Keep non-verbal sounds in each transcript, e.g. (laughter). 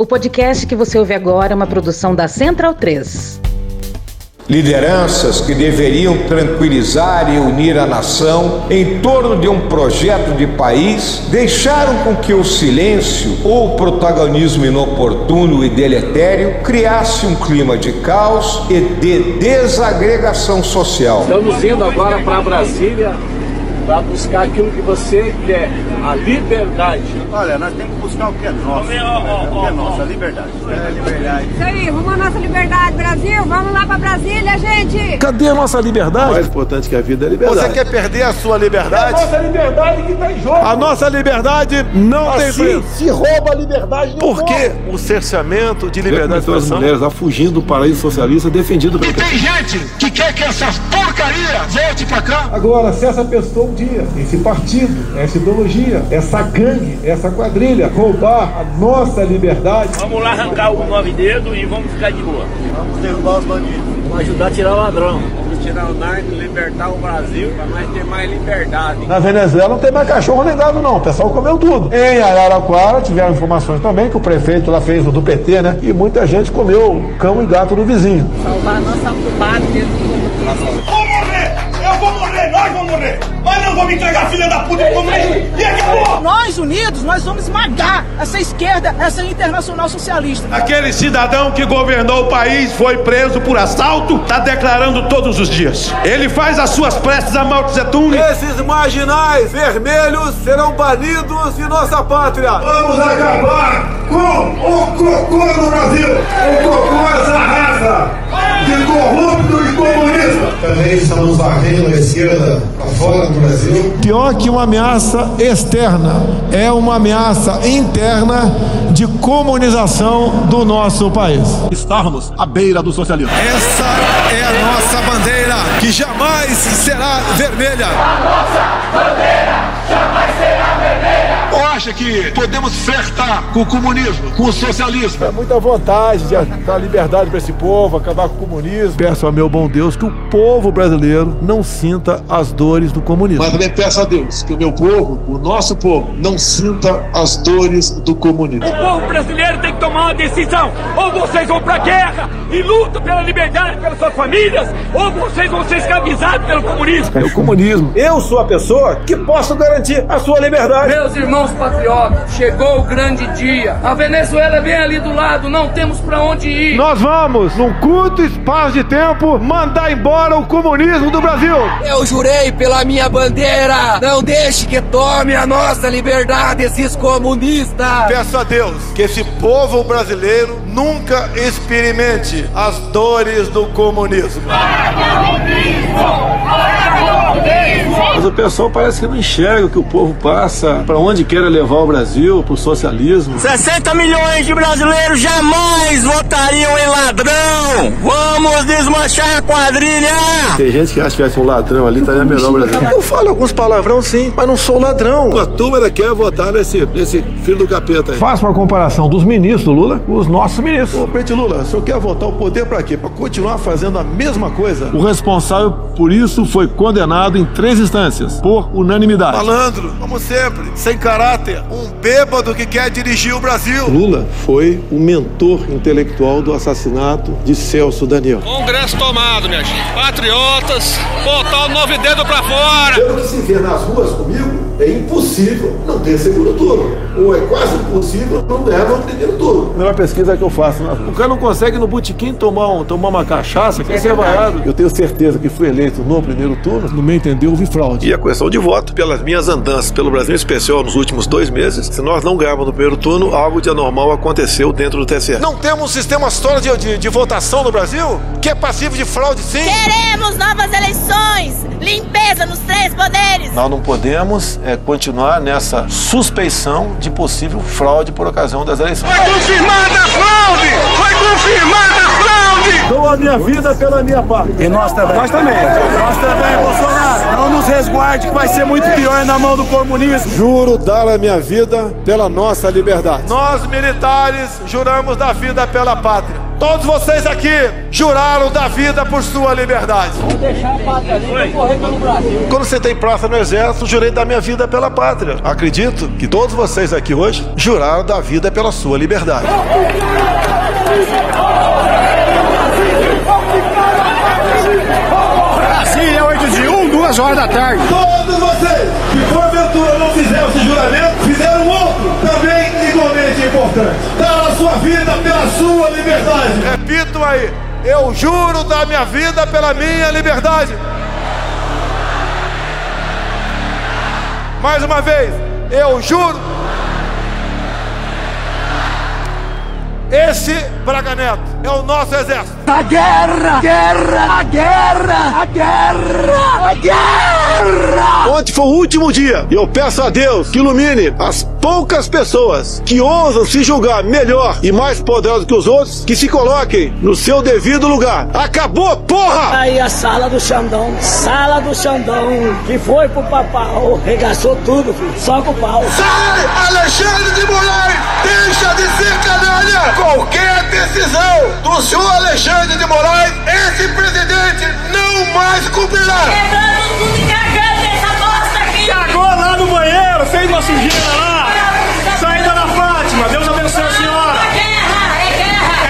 O podcast que você ouve agora é uma produção da Central 3. Lideranças que deveriam tranquilizar e unir a nação em torno de um projeto de país deixaram com que o silêncio ou o protagonismo inoportuno e deletério criasse um clima de caos e de desagregação social. Estamos indo agora para Brasília para buscar aquilo que você quer, a liberdade. Olha, nós temos que buscar o que é nosso. O que é nosso, a liberdade. É a liberdade. Isso aí, vamos à nossa liberdade, Brasil. Vamos lá para Brasília, gente. Cadê a nossa liberdade? O mais importante que a vida é a liberdade. Você quer perder a sua liberdade? É a nossa liberdade que está em jogo. A nossa liberdade não assim, tem preço. se rouba a liberdade do Por que o cerceamento de liberdade de as expressão? mulheres a fugindo do paraíso socialista defendido pelo E tem gente que quer que essas porcaria volte pra cá. Agora, se essa pessoa um dia, esse partido, essa ideologia, essa gangue, essa quadrilha, roubar a nossa liberdade, Vamos lá arrancar o nove dedos e vamos ficar de boa. Vamos derrubar os bandidos. Vamos ajudar a tirar o ladrão. Vamos tirar o narco, libertar o Brasil para nós ter mais liberdade. Na Venezuela não tem mais cachorro nem gado, não. O pessoal comeu tudo. Em Araraquara tiveram informações também que o prefeito lá fez o do PT, né? E muita gente comeu cão e gato do vizinho. Salvar a nossa pátria. Não vamos entregar a filha da puta pro comunismo! E acabou! Nós unidos, nós vamos esmagar essa esquerda, essa internacional socialista. Aquele cidadão que governou o país foi preso por assalto, está declarando todos os dias. Ele faz as suas preces a Mao Tse Tung. Esses marginais vermelhos serão banidos de nossa pátria. Vamos acabar com o cocô no Brasil! O cocô é essa raça de corrupto e comunista! Também estamos varrendo a esquerda fora do Brasil. Pior que uma ameaça externa, é uma ameaça interna de comunização do nosso país. Estarmos à beira do socialismo. Essa é a nossa bandeira, que jamais será vermelha. Ou acha que podemos flertar com o comunismo, com o socialismo? É muita vontade de dar liberdade para esse povo, acabar com o comunismo. Peço ao meu bom Deus que o povo brasileiro não sinta as dores do comunismo. Mas também peço a Deus que o meu povo, o nosso povo, não sinta as dores do comunismo. O povo brasileiro tem que tomar uma decisão. Ou vocês vão pra guerra e lutam pela liberdade pelas suas famílias, ou vocês vão ser escravizados pelo comunismo. É o comunismo. Eu sou a pessoa que posso garantir a sua liberdade. Meus irmãos patriotas, chegou o grande dia. A Venezuela é bem ali do lado, não temos pra onde ir. Nós vamos, num curto espaço de tempo, mandar embora o comunismo do Brasil. Eu jurei pela minha bandeira, não deixe que tome a nossa liberdade esses comunistas. Peço a Deus que esse povo brasileiro nunca experimente as dores do comunismo. Mas o pessoal parece que não enxerga o que o povo passa, para onde quer levar o Brasil, para o socialismo. 60 milhões de brasileiros jamais votariam em ladrão! Vamos desmanchar a quadrilha! Tem gente que acha que ser um ladrão ali, estaria melhor o Brasil. Eu falo alguns palavrão sim, mas não sou ladrão. A turma ainda quer votar nesse, nesse filho do capeta aí. Faça uma comparação dos ministros do Lula com os nossos ministros. Ô, presidente Lula, o senhor quer votar o poder para quê? Para continuar fazendo a mesma coisa? O responsável por isso foi condenado em três instâncias, por unanimidade. Malandro, como sempre, sem caráter, um bêbado que quer dirigir o Brasil. Lula foi o mentor intelectual do assassinato de Celso Daniel. Congresso tomado, minha gente. Patriotas, botar o nove dedo pra fora! Pelo que se vê nas ruas comigo, é impossível não ter segundo turno. Ou é quase impossível não ganhar no primeiro turno. Não é uma pesquisa que eu faço. O cara não consegue no botequim tomar, um, tomar uma cachaça, quer ser vaiado. Eu tenho certeza que fui eleito no primeiro turno. No meu entender, houve fraude. E a questão de voto, pelas minhas andanças pelo Brasil, em especial nos últimos dois meses, se nós não ganharmos no primeiro turno, algo de anormal aconteceu dentro do TSE. Não temos um sistema sólido de, de, de votação no Brasil? Que é passivo de fraude, sim? Queremos novas eleições, limpeza nos três poderes. Nós não podemos é, continuar nessa suspeição de possível fraude por ocasião das eleições. Foi confirmada a fraude! Foi confirmada a fraude! Dou a minha vida pela minha parte. E nós também. Nós também. Nós também, Bolsonaro. Não nos resguarde que vai ser muito pior na mão do comunismo. Juro dar a minha vida pela nossa liberdade. Nós, militares, juramos dar vida pela pátria. Todos vocês aqui juraram da vida por sua liberdade. Vou deixar a pátria ali correr pelo Brasil. Quando você tem praça no exército, jurei da minha vida pela pátria. Acredito que todos vocês aqui hoje juraram da vida pela sua liberdade. De 1, 2 horas da tarde. Todos vocês que porventura não fizeram esse juramento, fizeram outro também igualmente importante. Dar a sua vida pela sua liberdade. Repito aí, eu juro da minha vida pela minha liberdade. Mais uma vez, eu juro. Esse Braga Neto é o nosso exército. A guerra, guerra, a guerra, a guerra, a guerra. Ontem foi o último dia. E eu peço a Deus que ilumine as poucas pessoas que ousam se julgar melhor e mais poderosos que os outros, que se coloquem no seu devido lugar. Acabou, porra! Aí a sala do Xandão, sala do Xandão, que foi pro papau, regaçou tudo, filho, só com o pau. Sai, Alexandre de Moraes! Deixa de ser canalha! Qualquer decisão do senhor Alexandre de Moraes, esse presidente não mais cumprirá! Quebrando tudo e cagando essa bosta aqui. Cagou lá no banheiro, fez uma sujeira lá.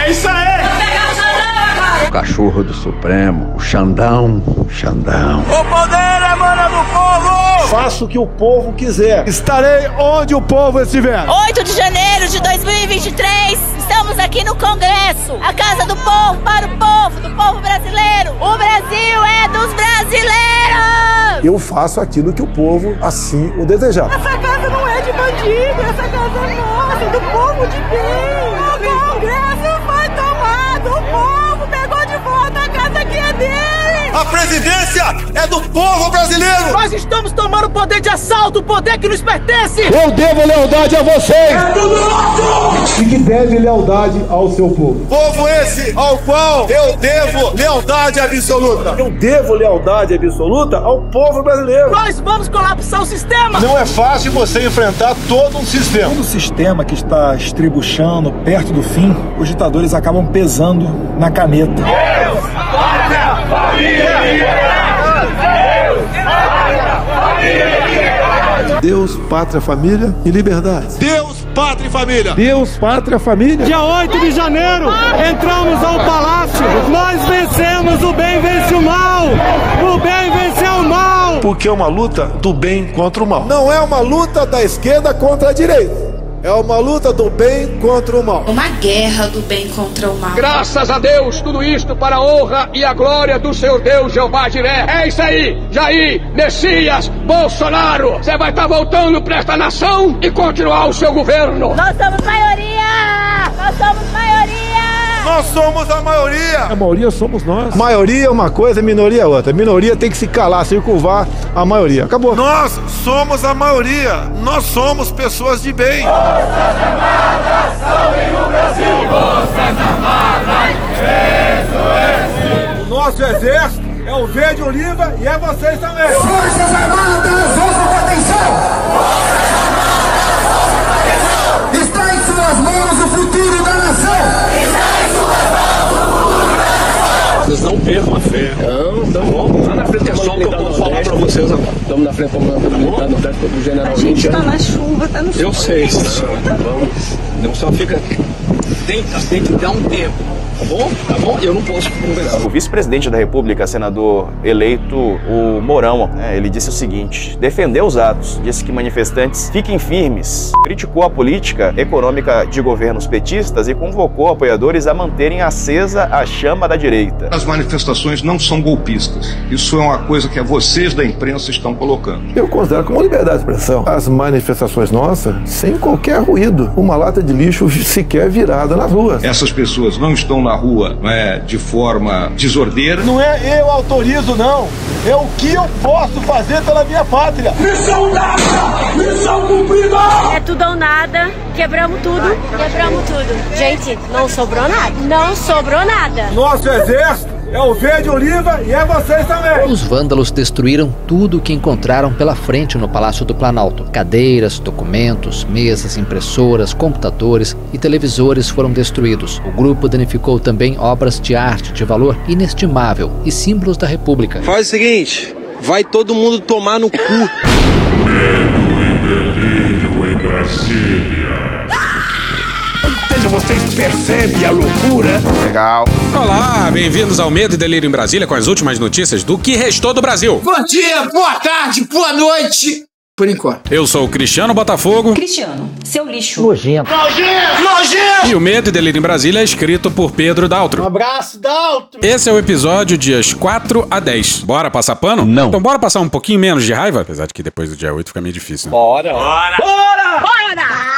É isso aí. Vou pegar o Xandão agora. O cachorro do Supremo, o Xandão, Xandão. O poder é mana do povo. Faço o que o povo quiser. Estarei onde o povo estiver. 8 de janeiro de 2023, estamos aqui no Congresso, a casa do povo, para o povo, do povo brasileiro. O Brasil é dos brasileiros! Eu faço aquilo que o povo assim o desejar. Essa casa não é de bandido, essa casa é nossa, do povo de bem. É. A presidência é do povo brasileiro. Nós estamos tomando o poder de assalto, o poder que nos pertence. Eu devo lealdade a vocês. E que deve lealdade ao seu povo. Povo esse ao qual eu devo lealdade absoluta. Eu devo lealdade absoluta ao povo brasileiro. Nós vamos colapsar o sistema. Não é fácil você enfrentar todo um sistema. Todo sistema que está estribuchando perto do fim, os ditadores acabam pesando na caneta. Deus, pátria, família e liberdade. Deus, pátria e família. Deus, pátria, família. Dia 8 de janeiro, entramos ao palácio. Nós vencemos, o bem vence o mal. O bem venceu o mal. Porque é uma luta do bem contra o mal. Não é uma luta da esquerda contra a direita. É uma luta do bem contra o mal. Uma guerra do bem contra o mal. Graças a Deus, tudo isto para a honra e a glória do seu Deus Jeová Jiré. É isso aí, Jair, Messias, Bolsonaro. Você vai estar voltando para esta nação e continuar o seu governo. Nós somos maioria! Nós somos a maioria. A maioria somos nós. Maioria é uma coisa, minoria é outra. Minoria tem que se calar, se curvar a maioria. Acabou. Nós somos a maioria. Nós somos pessoas de bem. Forças Armadas salvem o Brasil! Forças Armadas, O nosso exército é o verde oliva e é vocês também. Forças Armadas, ouçam com atenção! Está Vocês não percam a fé. Não, estamos bom. Lá na frente é só o que eu posso falar pra vocês agora. Estamos na frente do militar no Nordeste do General A gente tá na chuva, tá no sol. Eu sei, vamos. Não só fica. Tem, tem que dar um tempo. Tá bom? Tá bom? Eu não posso conversar. O vice-presidente da República, senador eleito, o Mourão, né, ele disse o seguinte: defendeu os atos, disse que manifestantes fiquem firmes, criticou a política econômica de governos petistas e convocou apoiadores a manterem acesa a chama da direita. As manifestações não são golpistas. Isso é uma coisa que vocês da imprensa estão colocando. Eu considero como liberdade de expressão. As manifestações nossas, sem qualquer ruído. Uma lata de lixo sequer virada nas ruas. Essas pessoas não estão na rua não é, de forma desordeira. Não é eu autorizo, não. É o que eu posso fazer pela minha pátria. Missão dada! Missão cumprida! É tudo ou nada. Quebramos tudo. Quebramos tudo. Gente, não sobrou nada. Não sobrou nada. Nosso exército é o verde oliva e é vocês também. Os vândalos destruíram tudo o que encontraram pela frente no Palácio do Planalto. Cadeiras, documentos, mesas, impressoras, computadores e televisores foram destruídos. O grupo danificou também obras de arte de valor inestimável e símbolos da República. Faz o seguinte, vai todo mundo tomar no cu. Delírio em Brasília. Vocês percebem a loucura? Legal. Olá, bem-vindos ao Medo e Delírio em Brasília com as últimas notícias do que restou do Brasil. Bom dia, boa tarde, boa noite. Por enquanto. Eu sou o Cristiano Botafogo. Cristiano, seu lixo. Nojento. Nojento! Nojento! E o Medo e Delírio em Brasília é escrito por Pedro Daltro. Um abraço, Daltro. Esse é o episódio dias 4 a 10. Bora passar pano? Não. Então bora passar um pouquinho menos de raiva? Apesar de que depois do dia 8 fica meio difícil. Né? Bora. Bora. Bora! Bora!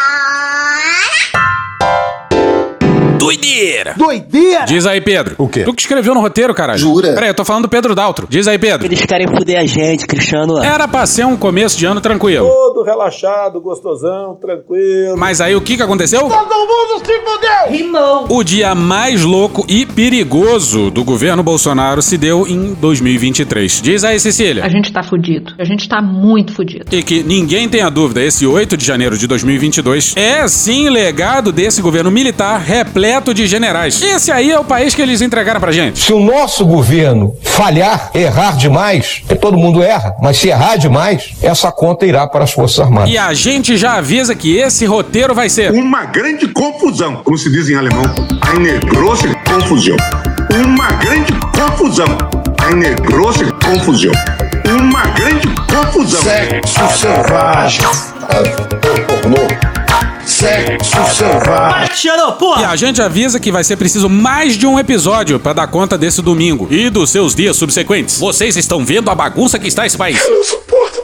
Doideira! Doideira! Diz aí, Pedro. O quê? Tu que escreveu no roteiro, caralho. Jura? Peraí, eu tô falando do Pedro Daltro. Diz aí, Pedro. Eles querem fuder a gente, Cristiano. Era pra ser um começo de ano tranquilo. Todo relaxado, gostosão, tranquilo. Mas aí o que que aconteceu? Todo mundo se fudeu! Rimou. O dia mais louco e perigoso do governo Bolsonaro se deu em 2023. Diz aí, Cecília. A gente tá fudido. A gente tá muito fudido. E que ninguém tenha dúvida, esse 8 de janeiro de 2022 é sim legado desse governo militar repleto de generais. Esse aí é o país que eles entregaram pra gente. Se o nosso governo falhar, errar demais, porque todo mundo erra, mas se errar demais, essa conta irá para as Forças Armadas. E a gente já avisa que esse roteiro vai ser Uma grande confusão, como se diz em alemão. Eine grosse Confusão. Uma grande confusão. Eine grosse Confusão. Uma grande confusão. Sexo selvagem. Sexo selvagem. E a gente avisa que vai ser preciso mais de um episódio pra dar conta desse domingo e dos seus dias subsequentes. Vocês estão vendo a bagunça que está esse país.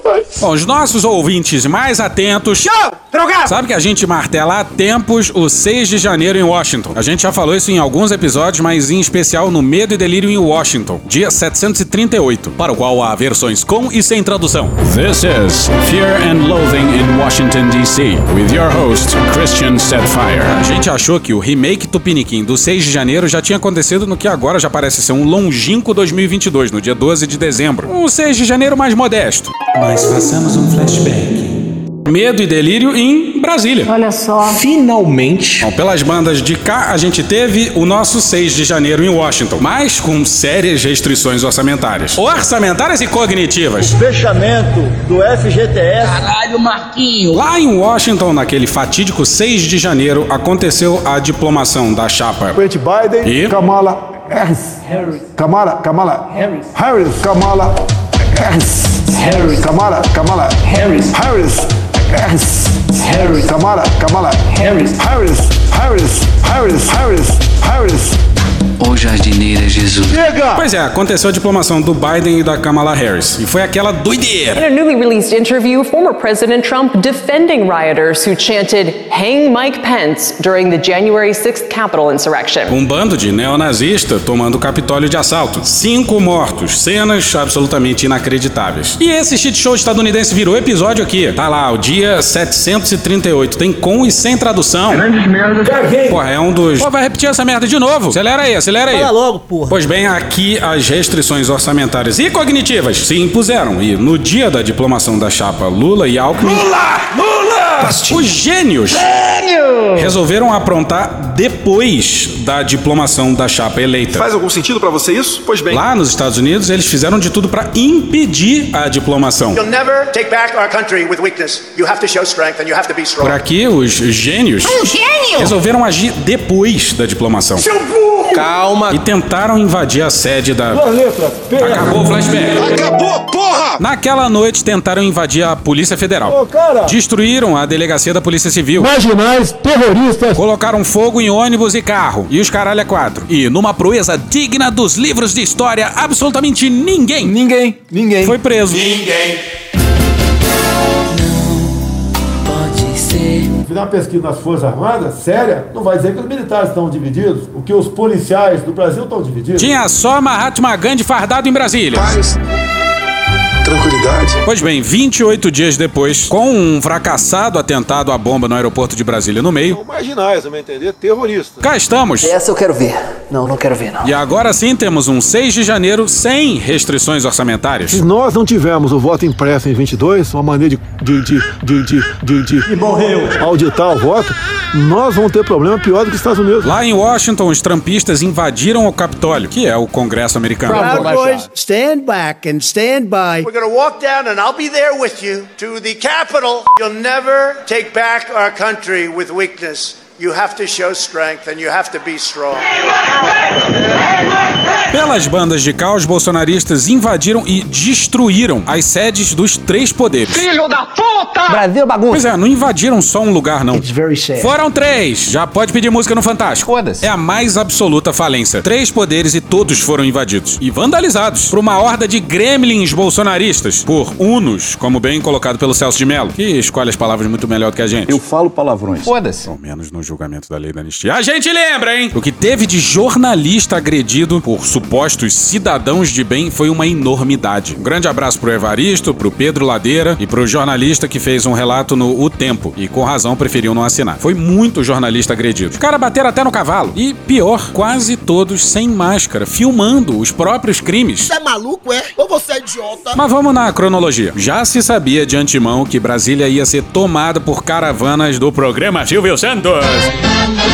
Mais. Bom, os nossos ouvintes mais atentos. Drogado! Sabe que a gente martela há tempos o 6 de janeiro em Washington. A gente já falou isso em alguns episódios, mas em especial no Medo e Delírio em Washington, dia 738, para o qual há versões com e sem tradução. This is Fear and Loathing in Washington, D.C., with your host, Christian Setfire. A gente achou que o remake Tupiniquim do 6 de janeiro já tinha acontecido no que agora já parece ser um longínquo 2022, no dia 12 de dezembro. Um 6 de janeiro mais modesto. Mas façamos um flashback. Medo e Delírio em Brasília. Olha só. Finalmente. Bom, pelas bandas de cá, a gente teve o nosso 6 de janeiro em Washington, mas com sérias restrições orçamentárias. Orçamentárias e cognitivas. Fechamento do FGTS. Caralho, Marquinho! Lá em Washington, naquele fatídico 6 de janeiro, aconteceu a diplomação da chapa. Presidente Biden E? Kamala Harris. Kamala, Kamala Harris. Harris, Kamala Harris. Harris. Kamala, Kamala Harris. Harris. Harris. Harris. Kamala, Kamala Harris. Harris. Harris. Harris. Harris. Harris. Ô jardineira Jesus. Pois é, aconteceu a diplomação do Biden e da Kamala Harris. E foi aquela doideira. In a newly released interview, former President Trump defending rioters who chanted, Hang Mike Pence during the January 6th Capitol insurrection. Um bando de neonazista tomando o Capitólio de assalto. Cinco mortos. Cenas absolutamente inacreditáveis. E esse shit show estadunidense virou episódio aqui. Tá lá, o dia 738. Tem com e sem tradução. Porra, é um dos. Pô, vai repetir essa merda de novo. Acelera aí, acelera aí. Fala logo, porra. Pois bem, aqui as restrições orçamentárias e cognitivas se impuseram. E no dia da diplomação da chapa Lula e Alckmin. Lula! Lula! Os gênios resolveram aprontar depois da diplomação da chapa eleita. Faz algum sentido pra você isso? Pois bem. Lá nos Estados Unidos, eles fizeram de tudo pra impedir a diplomação. You'll never take back our country with weakness. You have to show strength and you have to be Por strong. aqui, os gênios Um gênio! resolveram agir depois da diplomação. Seu burro! Calma. E tentaram invadir a sede da. Duas letras. P. Acabou o flashback. Acabou, porra! Naquela noite tentaram invadir a Polícia Federal. Ô, cara. Destruíram a delegacia da Polícia Civil. Marginais, terroristas. Colocaram fogo em ônibus e carro. E os caralho é quatro. E numa proeza digna dos livros de história, absolutamente ninguém. Ninguém, ninguém. Foi preso. Ninguém. Fizer uma pesquisa nas Forças Armadas, séria, não vai dizer que os militares estão divididos, o que os policiais do Brasil estão divididos. Tinha só Mahatma Gandhi fardado em Brasília. Pois bem, 28 dias depois, com um fracassado atentado à bomba no aeroporto de Brasília no meio, Marginais, você vai entender? Terroristas. cá estamos. Essa eu quero ver. Não, não quero ver, não. E agora sim temos um 6 de janeiro sem restrições orçamentárias. Se nós não tivermos o voto impresso em 22, uma maneira de, de, de, de, de, de, de morreu. auditar o voto, nós vamos ter problema pior do que os Estados Unidos. Lá em Washington, os trampistas invadiram o Capitólio, que é o Congresso americano. Proud boys, stand back and stand by. We're going to walk down, and I'll be there with you to the Capitol. You'll never take back our country with weakness. You have to show strength, and you have to be strong. Pelas bandas de caos, bolsonaristas invadiram e destruíram as sedes dos três poderes. Filho da puta! Brasil bagunça. Pois é, não invadiram só um lugar, não. It's very sad. Foram três! Já pode pedir música no Fantástico. Foda-se. É a mais absoluta falência. Três poderes e todos foram invadidos. E vandalizados por uma horda de gremlins bolsonaristas. Por unos, como bem colocado pelo Celso de Mello, que escolhe as palavras muito melhor do que a gente. Eu falo palavrões. Foda-se. Pelo menos no julgamento da lei da anistia. A gente lembra, hein? O que teve de jornalista agredido por supostos cidadãos de bem foi uma enormidade. Um grande abraço pro Evaristo, pro Pedro Ladeira e pro jornalista que fez um relato no O Tempo e com razão preferiu não assinar. Foi muito jornalista agredido. Os caras bateram até no cavalo. E pior, quase todos sem máscara, filmando os próprios crimes. Você é maluco, é? Ou você é idiota? Mas vamos na cronologia. Já se sabia de antemão que Brasília ia ser tomada por caravanas do programa Silvio Santos.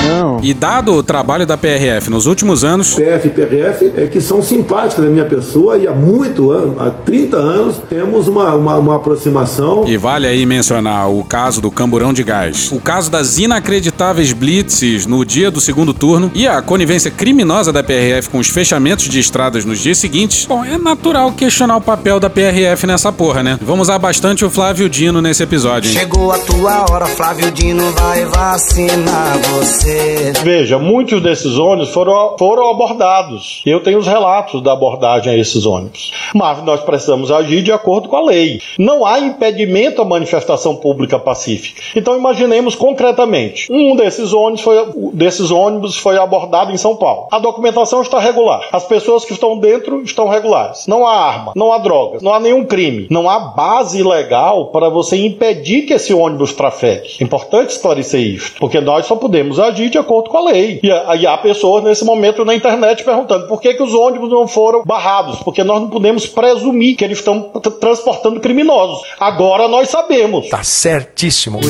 Não. E dado o trabalho da PRF nos últimos anos, PF e PRF é que são simpáticos da minha pessoa e há muito ano, há 30 anos, temos uma, uma, uma aproximação. e vale aí mencionar o caso do Camburão de Gás, o caso das inacreditáveis blitzes no dia do segundo turno e a conivência criminosa da PRF com os fechamentos de estradas nos dias seguintes, bom, é natural questionar o papel da PRF nessa porra, né? Vamos usar bastante o Flávio Dino nesse episódio, hein? Chegou a tua hora, Flávio Dino vai vacinar você. Veja, muitos desses ônibus foram, foram abordados. Eu tenho os relatos da abordagem a esses ônibus. Mas nós precisamos agir de acordo com a lei. Não há impedimento à manifestação pública pacífica. Então imaginemos concretamente, um desses ônibus foi, desses ônibus foi abordado em São Paulo. A documentação está regular. As pessoas que estão dentro estão regulares. Não há arma, não há drogas, não há nenhum crime. Não há base legal para você impedir que esse ônibus trafegue. É importante esclarecer isso, porque nós só podemos agir de acordo com a lei. E, há- e há pessoas nesse momento na internet perguntando por que, que os ônibus não foram barrados, porque nós não podemos presumir que eles estão transportando criminosos. Agora nós sabemos. Tá certíssimo.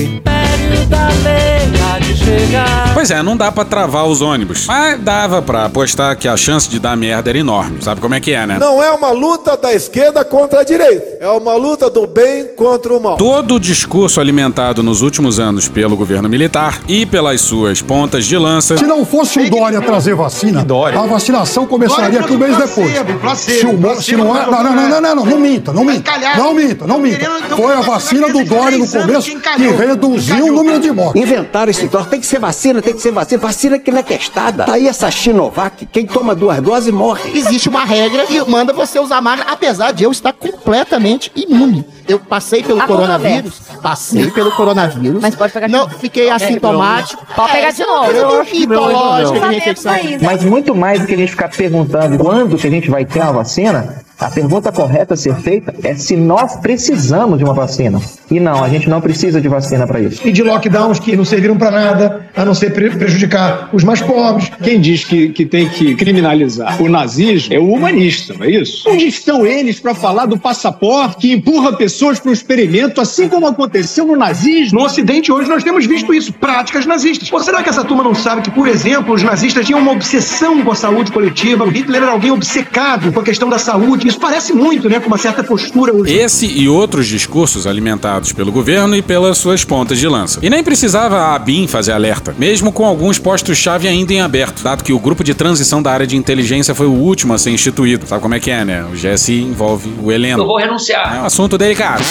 Pois é, não dá pra travar os ônibus, mas dava pra apostar que a chance de dar merda era enorme. Sabe como é que é, né? Não é uma luta da esquerda contra a direita, é uma luta do bem contra o mal. Todo o discurso alimentado nos últimos anos pelo governo militar e pelas suas pontas de lança. Se não fosse o Dória trazer vacina, a vacinação começaria aqui um mês depois. Se o Mo- se não, é, não, não, não, não, não, não, não minta, não minta. Não minta, não minta. Foi a vacina do Dória no começo que reduziu o número de mortes. Inventaram esse troço. Tem que ser vacina, tem que ser vacina. Vacina que não é testada. Tá aí essa Sinovac. Quem toma duas doses morre. Existe uma regra que manda você usar máscara, apesar de eu estar completamente imune. Eu passei pelo Há coronavírus, passei pelo coronavírus. Mas pode pegar Não, fiquei assintomático. Pode pegar de novo. Eu acho que mitológica de infecção. Mas muito mais do que a gente ficar perguntando quando que a gente vai ter uma vacina, a pergunta correta a ser feita é se nós precisamos de uma vacina. E não, a gente não precisa de vacina para isso. E de lockdowns que não serviram pra nada, a não ser pre- prejudicar os mais pobres. Quem diz que, que tem que criminalizar o nazismo é o humanista, não é isso? Onde estão eles para falar do passaporte que empurra pessoas para o experimento, assim como aconteceu no nazismo? No Ocidente, hoje, nós temos visto isso, práticas nazistas. Ou será que essa turma não sabe que, por exemplo, os nazistas tinham uma obsessão com a saúde coletiva? O Hitler era alguém obcecado com a questão da saúde. Isso parece muito, né, com uma certa postura hoje. Esse e outros discursos alimentados pelo governo e pelas suas pontas de lança. E nem precisava a ABIN fazer alerta, mesmo com alguns postos-chave ainda em aberto, dado que o grupo de transição da área de inteligência foi o último a ser instituído. Sabe como é que é, né? O GSI envolve o Heleno. Eu vou renunciar. É um assunto delicado.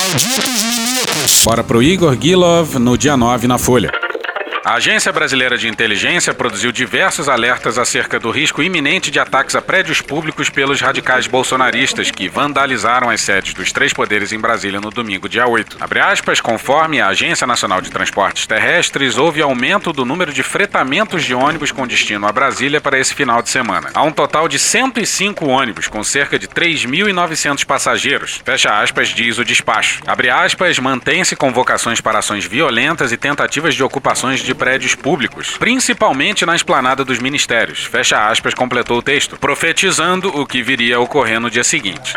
Bora pro Igor Gilov no dia 9 na Folha. A Agência Brasileira de Inteligência produziu diversos alertas acerca do risco iminente de ataques a prédios públicos pelos radicais bolsonaristas que vandalizaram as sedes dos três poderes em Brasília no domingo, dia 8. Abre aspas, conforme a Agência Nacional de Transportes Terrestres, houve aumento do número de fretamentos de ônibus com destino a Brasília para esse final de semana. Há um total de 105 ônibus com cerca de 3.900 passageiros. Fecha aspas, diz o despacho. Abre aspas, mantém-se convocações para ações violentas e tentativas de ocupações de prédios públicos, principalmente na esplanada dos ministérios. Fecha aspas, completou o texto, profetizando o que viria a ocorrer no dia seguinte.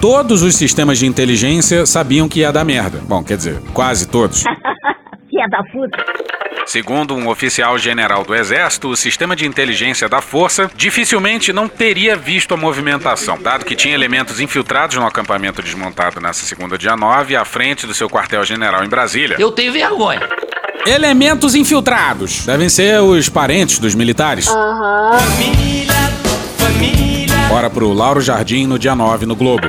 Todos os sistemas de inteligência sabiam que ia dar merda. Bom, quer dizer, quase todos. (laughs) Filha da puta. Segundo um oficial general do Exército, o sistema de inteligência da Força dificilmente não teria visto a movimentação, dado que tinha elementos infiltrados no acampamento desmontado nessa segunda dia 9, à frente do seu quartel-general em Brasília. Eu tenho vergonha. Elementos infiltrados devem ser os parentes dos militares. Aham. Bora pro Lauro Jardim no dia 9 no Globo.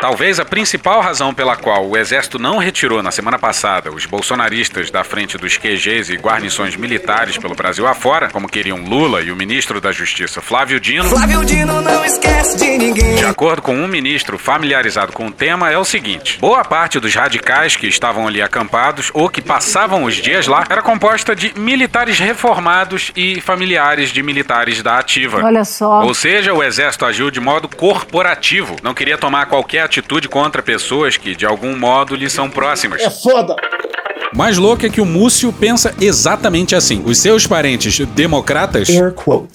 Talvez a principal razão pela qual o Exército não retirou na semana passada os bolsonaristas da frente dos QGs e guarnições militares pelo Brasil afora, como queriam Lula e o ministro da Justiça Flávio Dino. Flávio Dino não esquece de ninguém. De acordo com um ministro familiarizado com o tema, é o seguinte: boa parte dos radicais que estavam ali acampados ou que passavam os dias lá era composta de militares reformados e familiares de militares da ativa. Olha só. Ou seja, o exército agiu de modo corporativo, não queria tomar qualquer atitude contra pessoas que de algum modo lhe são próximas. É foda. Mais louco é que o Múcio pensa exatamente assim. Os seus parentes democratas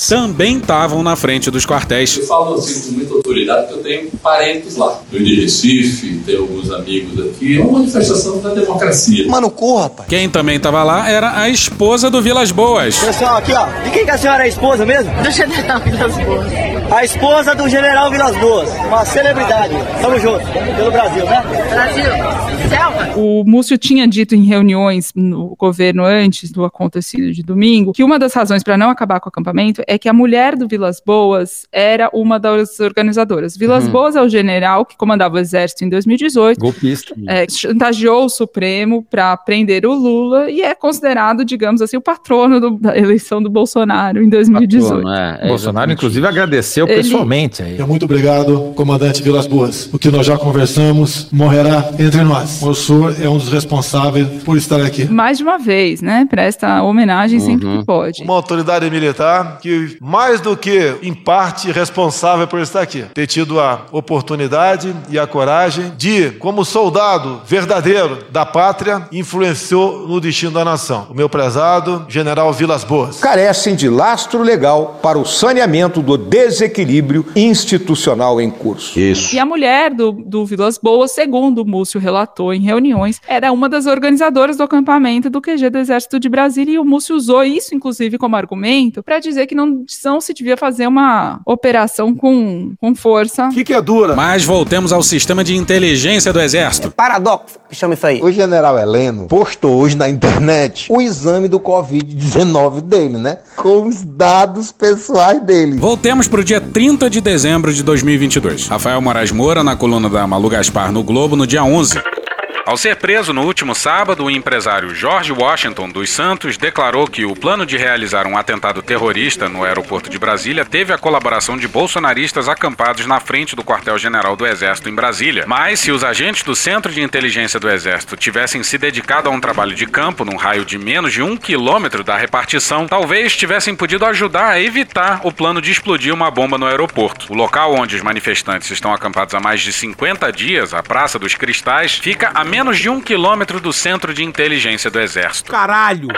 também estavam na frente dos quartéis. Eu falo assim com muita autoridade que eu tenho parentes lá. Eu de Recife, tenho alguns amigos aqui. É uma manifestação da democracia. Mano, corra, rapaz. Quem também estava lá era a esposa do Vilas Boas. Pessoal, aqui ó. De quem que a senhora é a esposa mesmo? Do general Vilas Boas. A esposa do general Vilas Boas. Uma celebridade. Tamo junto. Pelo Brasil, né? Brasil. Selva. O Múcio tinha dito em reuniões no governo antes do acontecido de domingo que uma das razões para não acabar com o acampamento é que a mulher do Vilas Boas era uma das organizadoras. Vilas Uhum. Boas é o general que comandava o exército em 2018. Golpista. É, chantageou o Supremo para prender o Lula e é considerado, digamos assim, o patrono do- da eleição do Bolsonaro em 2018. Bolsonaro, inclusive, agradeceu Ele- pessoalmente aí. Muito obrigado, comandante Vilas Boas. O que nós já conversamos morrerá entre nós. O senhor é um dos responsáveis por estar aqui. Mais de uma vez, né? Presta homenagem sempre que pode. Uma autoridade militar que, mais do que, em parte, responsável por estar aqui. Ter tido a oportunidade e a coragem de, como soldado verdadeiro da pátria, influenciou no destino da nação. O meu prezado general Vilas Boas. carecem de lastro legal para o saneamento do desequilíbrio institucional em curso. Isso. E a mulher do, do Vilas Boas, segundo o Múcio relatou em reuniões, era uma das organizadoras do acampamento do QG do Exército de Brasília e o Múcio usou isso, inclusive, como argumento para dizer que não, não se devia fazer uma operação com, com força. Que que é dura? Mas voltemos ao sistema de inteligência do Exército. Paradoxo. Que chama isso aí. O general Heleno postou hoje na internet o exame do Covid-19 dele, né? Com os dados pessoais dele. Voltemos para o dia 30 de dezembro de 2022. Rafael Moraes Moura na coluna da Malu Gaspar no Globo no dia 11. Ao ser preso no último sábado, o empresário George Washington dos Santos declarou que o plano de realizar um atentado terrorista no aeroporto de Brasília teve a colaboração de bolsonaristas acampados na frente do quartel-general do Exército em Brasília. Mas se os agentes do Centro de Inteligência do Exército tivessem se dedicado a um trabalho de campo num raio de menos de um quilômetro da repartição, talvez tivessem podido ajudar a evitar o plano de explodir uma bomba no aeroporto. O local onde os manifestantes estão acampados há mais de 50 dias, a Praça dos Cristais, fica a menos de um quilômetro do Centro de Inteligência do Exército. Caralho!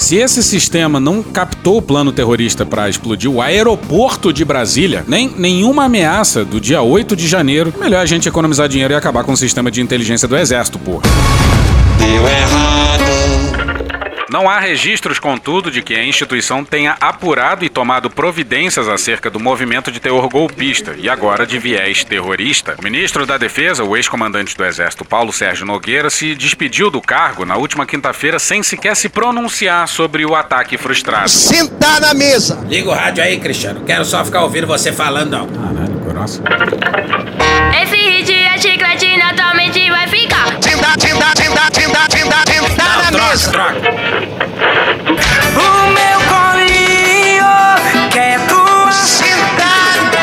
Se esse sistema não captou o plano terrorista para explodir o aeroporto de Brasília, nem nenhuma ameaça do dia 8 de janeiro, melhor a gente economizar dinheiro e acabar com o sistema de inteligência do Exército, porra. Deu errado. Não há registros, contudo, de que a instituição tenha apurado e tomado providências acerca do movimento de teor golpista e agora de viés terrorista. O ministro da Defesa, o ex-comandante do Exército Paulo Sérgio Nogueira, se despediu do cargo na última quinta-feira sem sequer se pronunciar sobre o ataque frustrado. Sentar na mesa. Liga o rádio aí, Cristiano. Quero só ficar ouvindo você falando, não. Caralho, grossa. Esse hit é chiclete, naturalmente vai ficar. Sentar, sentar, sentar, sentar, sentar, sentar mesa. Troca. O meu colinho quer tua sentada.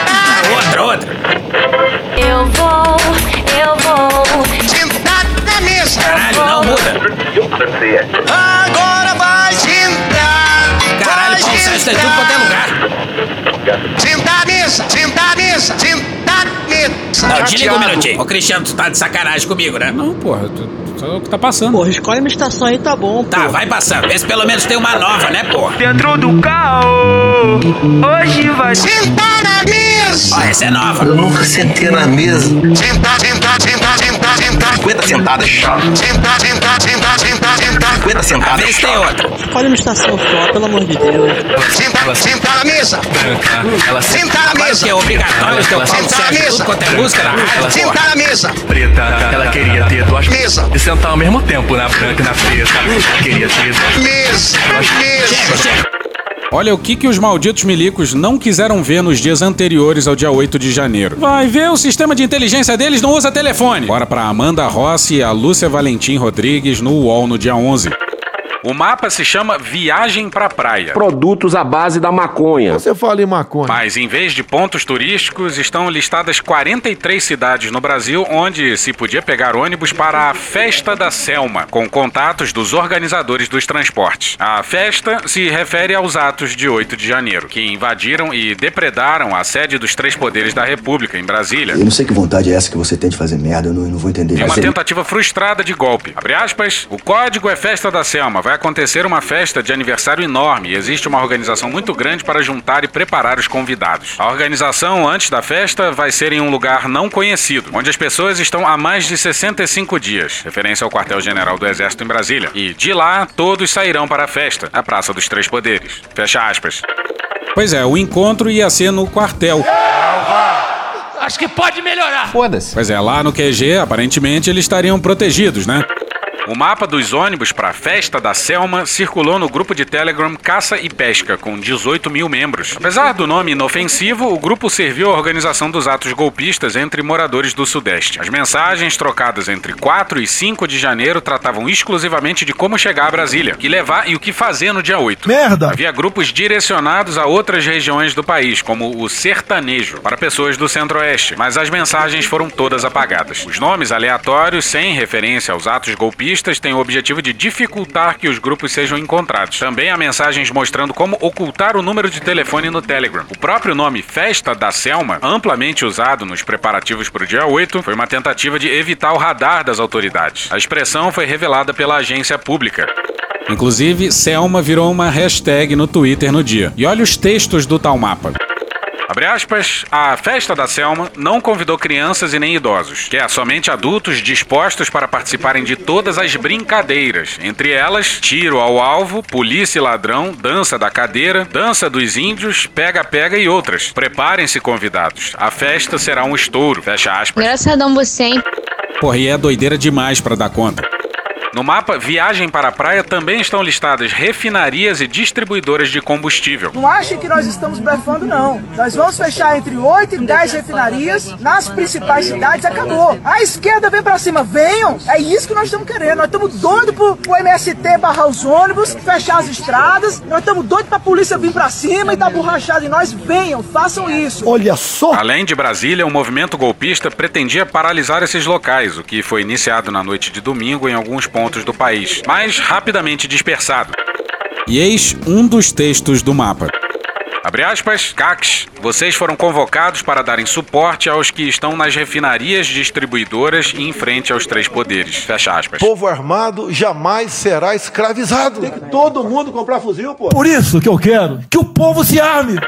Outra, outra. Eu vou, eu vou. Sentada na mesa. Caralho, não muda. Agora vai sentar. Caralho, Paulo Sérgio tá em tudo quanto é lugar. Sentar na mesa, sentar na mesa, sentar na mesa. Não, desliga um minutinho. Ô, Cristiano, tu tá de sacanagem comigo, né? Não, porra, tu, só o que tá passando. Porra, escolhe uma estação aí, tá bom. Tá, vai passando. Vê se pelo menos tem uma nova, né, porra? Dentro do carro, hoje vai sentar na mesa. Ó, essa é nova. Eu nunca sentei na mesa. Sentar, sentar, sentar, sentar, sentar. 50 sentadas chato. Sentar, sentar, sentar, sentar, sentar. 50 A sentadas vez tem outra. Escolhe uma estação só, pelo amor de Deus. Sentar, sentar na mesa. Ela Sentar na mesa. que é obrigatório ter o Paulo Sentar na Sérgio mesa. tudo quanto é música na rádio. Sentar na mesa. Preta, ela queria ter duas Mesa. e sentar ao mesmo tempo na branca e na preta. Queria ter duas Mesa. Mesa. Chega, chega. Olha o que, que os malditos milicos não quiseram ver nos dias anteriores ao dia 8 de janeiro. Vai ver, o sistema de inteligência deles não usa telefone. Bora pra Amanda Rossi e a Lúcia Valentim Rodrigues no UOL no dia 11. O mapa se chama Viagem pra Praia. Produtos à base da maconha. Você fala em maconha. Mas em vez de pontos turísticos, estão listadas 43 cidades no Brasil onde se podia pegar ônibus para a Festa da Selma, com contatos dos organizadores dos transportes. A festa se refere aos atos de 8 de janeiro, que invadiram e depredaram a sede dos três poderes da República, em Brasília. Eu não sei que vontade é essa que você tem de fazer merda, eu não, eu não vou entender. Em uma tentativa frustrada de golpe. Abre aspas, o código é Festa da Selma. Vai acontecer uma festa de aniversário enorme e existe uma organização muito grande para juntar e preparar os convidados. A organização, antes da festa, vai ser em um lugar não conhecido, onde as pessoas estão há mais de 65 dias, referência ao quartel-general do Exército em Brasília. E de lá, todos sairão para a festa, a Praça dos Três Poderes. Fecha aspas. Pois é, o encontro ia ser no quartel. Acho que pode melhorar. Foda-se. Pois é, lá no QG, aparentemente, eles estariam protegidos, né? O mapa dos ônibus para a festa da Selma circulou no grupo de Telegram Caça e Pesca, com 18 mil membros. Apesar do nome inofensivo, o grupo serviu à organização dos atos golpistas entre moradores do Sudeste. As mensagens trocadas entre 4 e 5 de janeiro tratavam exclusivamente de como chegar a Brasília, o que levar e o que fazer no dia 8. Merda! Havia grupos direcionados a outras regiões do país, como o sertanejo, para pessoas do centro-oeste, mas as mensagens foram todas apagadas. Os nomes aleatórios, sem referência aos atos golpistas, têm o objetivo de dificultar que os grupos sejam encontrados. Também há mensagens mostrando como ocultar o número de telefone no Telegram. O próprio nome Festa da Selma, amplamente usado nos preparativos para o dia 8, foi uma tentativa de evitar o radar das autoridades. A expressão foi revelada pela agência pública. Inclusive, Selma virou uma hashtag no Twitter no dia. E olha os textos do tal mapa. Abre aspas, a festa da Selma não convidou crianças e nem idosos, que é somente adultos dispostos para participarem de todas as brincadeiras, entre elas tiro ao alvo, polícia e ladrão, dança da cadeira, dança dos índios, pega-pega e outras. Preparem-se convidados, a festa será um estouro, fecha aspas. Engraçadão você, hein? Porra, e é doideira demais pra dar conta. No mapa Viagem para a Praia também estão listadas refinarias e distribuidoras de combustível. Não achem que nós estamos blefando, não. Nós vamos fechar entre 8 e 10 refinarias nas principais cidades, acabou. A esquerda vem pra cima, venham. É isso que nós estamos querendo. Nós estamos doidos pro, pro MST barrar os ônibus, fechar as estradas. Nós estamos doidos pra polícia vir pra cima e dar borrachada em nós. Venham, façam isso. Olha só. Além de Brasília, o movimento golpista pretendia paralisar esses locais, o que foi iniciado na noite de domingo em alguns pontos do país, mas rapidamente dispersado. E eis um dos textos do mapa. Abre aspas, CACs, vocês foram convocados para darem suporte aos que estão nas refinarias distribuidoras e em frente aos três poderes. Fecha aspas. Povo armado jamais será escravizado. Tem que todo mundo comprar fuzil, pô. Por isso que eu quero que o povo se arme.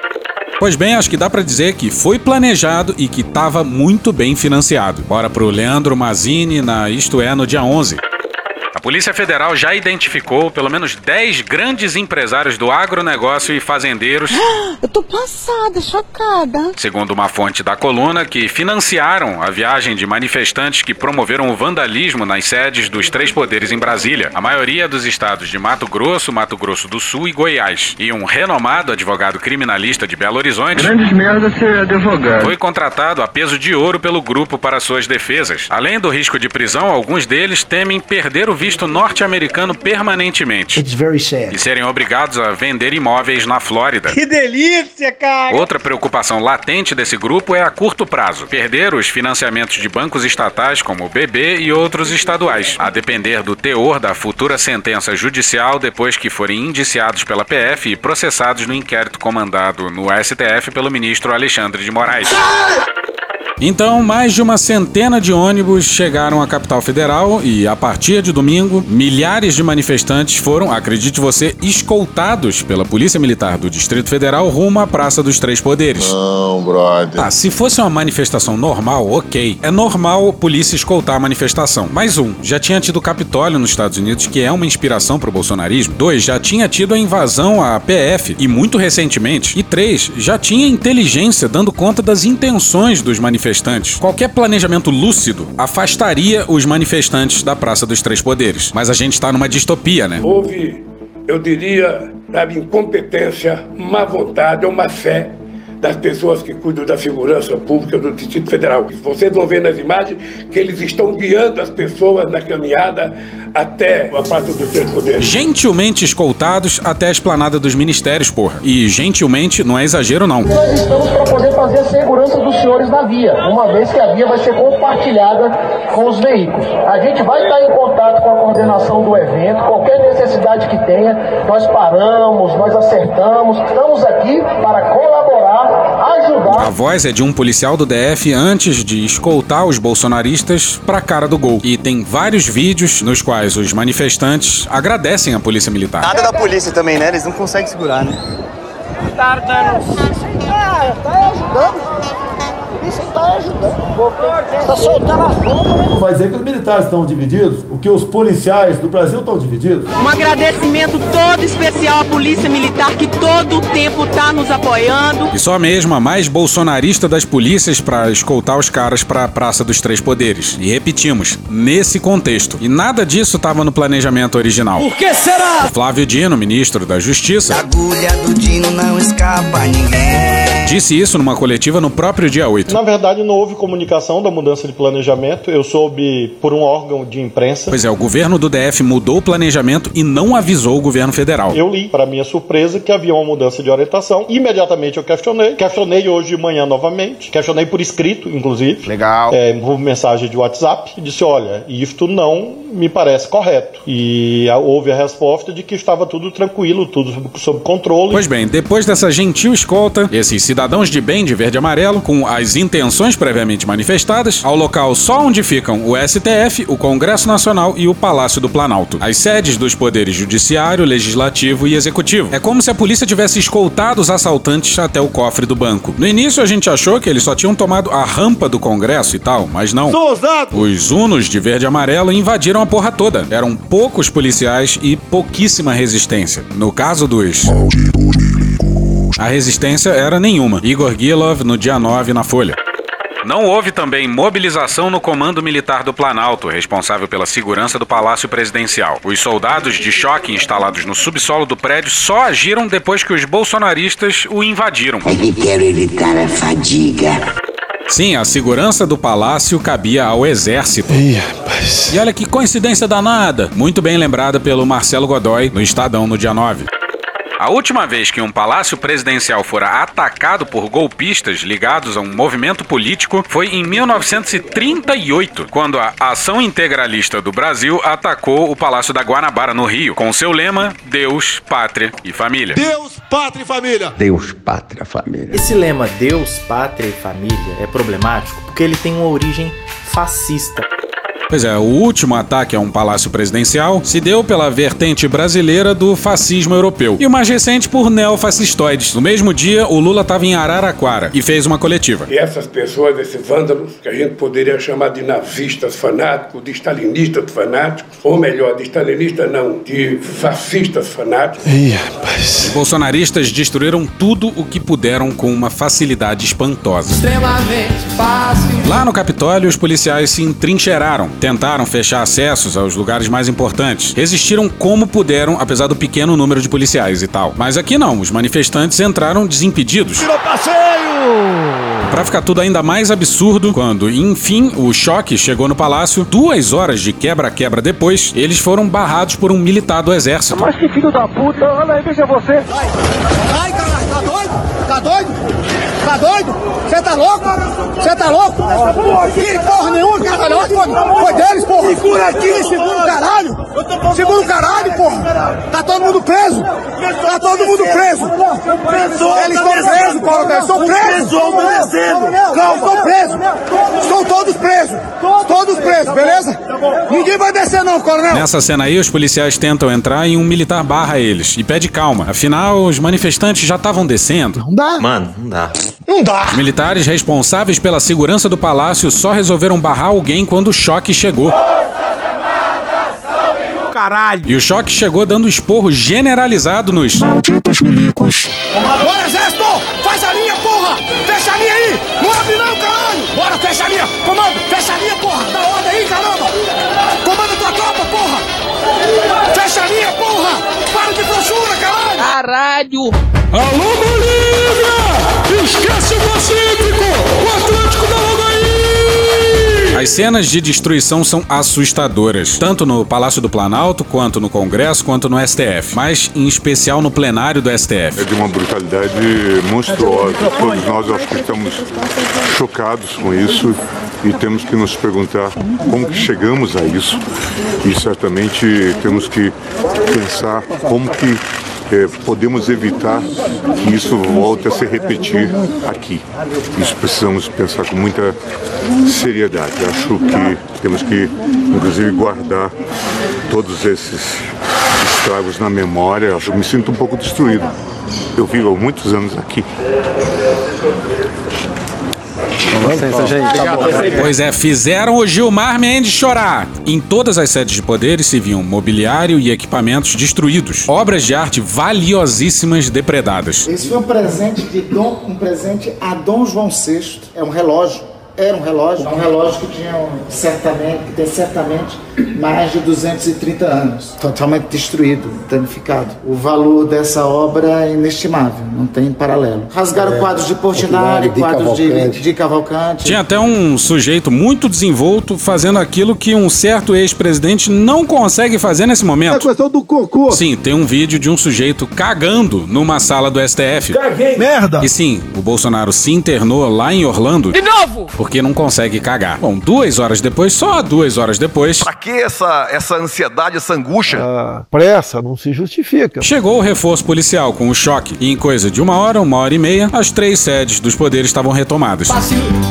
Pois bem, acho que dá pra dizer que foi planejado e que estava muito bem financiado. Bora pro Leandro Mazini na Isto É no dia 11. A Polícia Federal já identificou pelo menos 10 grandes empresários do agronegócio e fazendeiros, (gasps) Eu tô passada, chocada. segundo uma fonte da coluna, que financiaram a viagem de manifestantes que promoveram o vandalismo nas sedes dos três poderes em Brasília, a maioria dos estados de Mato Grosso, Mato Grosso do Sul e Goiás. E um renomado advogado criminalista de Belo Horizonte Grandes merda ser advogado. foi contratado a peso de ouro pelo grupo para suas defesas. Além do risco de prisão, alguns deles temem perder o visto visto norte-americano permanentemente. It's very sad. E serem obrigados a vender imóveis na Flórida. Que delícia, cara! Outra preocupação latente desse grupo é a curto prazo: perder os financiamentos de bancos estatais como o BB e outros estaduais, a depender do teor da futura sentença judicial depois que forem indiciados pela PF e processados no inquérito comandado no STF pelo ministro Alexandre de Moraes. Então, mais de uma centena de ônibus chegaram à capital federal e, a partir de domingo, milhares de manifestantes foram, acredite você, escoltados pela Polícia Militar do Distrito Federal rumo à Praça dos Três Poderes. Não, brother. Tá, se fosse uma manifestação normal, ok. É normal polícia escoltar a manifestação. Mas um, já tinha tido o Capitólio nos Estados Unidos, que é uma inspiração pro bolsonarismo. Dois, já tinha tido a invasão à PF, e muito recentemente. E três, já tinha inteligência dando conta das intenções dos manifestantes. Qualquer planejamento lúcido afastaria os manifestantes da Praça dos Três Poderes. Mas a gente está numa distopia, né? Houve, eu diria, sabe, incompetência, má vontade ou má fé das pessoas que cuidam da segurança pública do Distrito Federal. Vocês vão ver nas imagens que eles estão guiando as pessoas na caminhada até a Praça dos Três Poderes. Gentilmente escoltados até a esplanada dos ministérios, porra. E gentilmente não é exagero, não. Nós estamos para poder fazer a segurança dos senhores na via, uma vez que a via vai ser compartilhada com os veículos. A gente vai estar em contato com a coordenação do evento, qualquer necessidade que tenha, nós paramos, nós acertamos, estamos aqui para colaborar, ajudar. A voz é de um policial do DF antes de escoltar os bolsonaristas pra cara do gol. E tem vários vídeos nos quais os manifestantes agradecem a polícia militar. Nada da polícia também, né? Eles não conseguem segurar, né? Tá. Ah, tá ajudando. Isso tá ajudando. Tá soltando a bomba. Vai dizer que os militares estão divididos, o que os policiais do Brasil estão divididos. Um agradecimento todo especial à Polícia Militar que todo o tempo tá nos apoiando. E só mesmo a mais bolsonarista das polícias pra escoltar os caras pra Praça dos Três Poderes. E repetimos, nesse contexto. E nada disso estava no planejamento original. Por que será? O Flávio Dino, ministro da Justiça, agulha do Dino não escapa a ninguém. Disse isso numa coletiva no próprio dia 8. Na verdade, não houve comunicação da mudança de planejamento. Eu soube por um órgão de imprensa. Pois é, o governo do DF mudou o planejamento e não avisou o governo federal. Eu li, para minha surpresa, que havia uma mudança de orientação. Imediatamente eu questionei. Questionei hoje de manhã novamente. Questionei por escrito, inclusive. Legal. É, por mensagem de WhatsApp. E disse: olha, isto não me parece correto. E houve a resposta de que estava tudo tranquilo, tudo sob, sob controle. Pois bem, depois dessa gentil escolta, esses cidadãos de bem de verde e amarelo, com as intenções previamente manifestadas, ao local só onde ficam o STF, o Congresso Nacional e o Palácio do Planalto, as sedes dos poderes judiciário, legislativo e executivo. É como se a polícia tivesse escoltado os assaltantes até o cofre do banco. No início a gente achou que eles só tinham tomado a rampa do Congresso e tal, mas não. Os Unos de verde e amarelo invadiram a porra toda. Eram poucos policiais e pouquíssima resistência. No caso dos. A resistência era nenhuma. Igor Gilov no dia 9 na Folha. Não houve também mobilização no Comando Militar do Planalto, responsável pela segurança do Palácio Presidencial. Os soldados de choque instalados no subsolo do prédio só agiram depois que os bolsonaristas o invadiram. É que quero evitar a fadiga. Sim, a segurança do palácio cabia ao exército. E olha que coincidência danada, muito bem lembrada pelo Marcelo Godoy no Estadão no dia 9. A última vez que um palácio presidencial fora atacado por golpistas ligados a um movimento político foi em 1938, quando a Ação Integralista do Brasil atacou o Palácio da Guanabara, no Rio, com seu lema Deus, Pátria e Família. Deus, pátria e família. Deus, pátria, família. Esse lema Deus, Pátria e Família é problemático porque ele tem uma origem fascista. Pois é, o último ataque a um palácio presidencial se deu pela vertente brasileira do fascismo europeu e o mais recente por neofascistoides. No mesmo dia, o Lula estava em Araraquara e fez uma coletiva. E essas pessoas, esses vândalos, que a gente poderia chamar de nazistas fanáticos, de stalinistas fanáticos, ou melhor, de stalinistas não, de fascistas fanáticos. Os bolsonaristas destruíram tudo o que puderam com uma facilidade espantosa. Extremamente fácil. Lá no Capitólio, os policiais se entrincheiraram tentaram fechar acessos aos lugares mais importantes. Resistiram como puderam, apesar do pequeno número de policiais e tal. Mas aqui não, os manifestantes entraram desimpedidos. Tirou passeio! Pra ficar tudo ainda mais absurdo, quando, enfim, o choque chegou no palácio, duas horas de quebra-quebra depois, eles foram barrados por um militar do exército. Mas que filho da puta, olha aí, veja você. Ai, caralho, tá doido? Tá doido? Tá doido? Você tá louco? Você tá louco? Que porra nenhuma, caralho. Foi, foi deles, porra. Segura aqui, segura o caralho. Segura o caralho, porra. Tá todo mundo preso. Tá todo mundo preso. Eles estão presos, coronel. Estão presos. Não, estão presos. Estão todos presos. Todos presos, beleza? Ninguém vai descer não, coronel. Nessa cena aí, os policiais tentam entrar e um militar barra eles e pede calma. Afinal, os manifestantes já estavam descendo. Não dá. Mano, não dá. Não dá. Os militares responsáveis pela segurança do palácio só resolveram barrar alguém quando o choque chegou. Caralho! E o choque chegou dando esporro generalizado nos. Bora, exército! Faz a linha, porra! Fecha a linha aí! Não abre não, caralho! Bora, fecha a linha! Comando, fecha a linha, porra! Dá ordem aí, caramba! Comanda tua tropa, porra! Fecha a linha, porra! Para de brochura, caralho! Caralho! Alô, Bolívia! Esquece o As cenas de destruição são assustadoras, tanto no Palácio do Planalto, quanto no Congresso, quanto no STF, mas em especial no plenário do STF. É de uma brutalidade monstruosa. Todos nós acho que estamos chocados com isso e temos que nos perguntar como que chegamos a isso e certamente temos que pensar como que eh, podemos evitar que isso volte a se repetir aqui. Isso precisamos pensar com muita seriedade. Acho que temos que, inclusive, guardar todos esses estragos na memória. Eu me sinto um pouco destruído. Eu vivo há muitos anos aqui. Pois é, fizeram o Gilmar Mendes chorar. Em todas as sedes de poderes se viam mobiliário e equipamentos destruídos, obras de arte valiosíssimas depredadas. Esse foi um presente de Dom, um presente a Dom João VI. É um relógio. Era um relógio, um relógio que tinha um, certamente, que tem certamente mais de 230 anos, totalmente destruído, danificado. O valor dessa obra é inestimável, não tem paralelo. Rasgaram É, quadros de Portinari, de quadros de, Cavalcante. de Cavalcante. Tinha até um sujeito muito desenvolto fazendo aquilo que um certo ex-presidente não consegue fazer nesse momento. É questão do cocô. Sim, tem um vídeo de um sujeito cagando numa sala do STF. Caguei. Merda! E sim, o Bolsonaro se internou lá em Orlando. De novo! Porque não consegue cagar. Bom, duas horas depois, só duas horas depois, Pra que essa, essa ansiedade, essa angústia? Ah, pressa não se justifica. chegou o reforço policial com o choque. E em coisa de uma hora, uma hora e meia, as três sedes dos poderes estavam retomadas.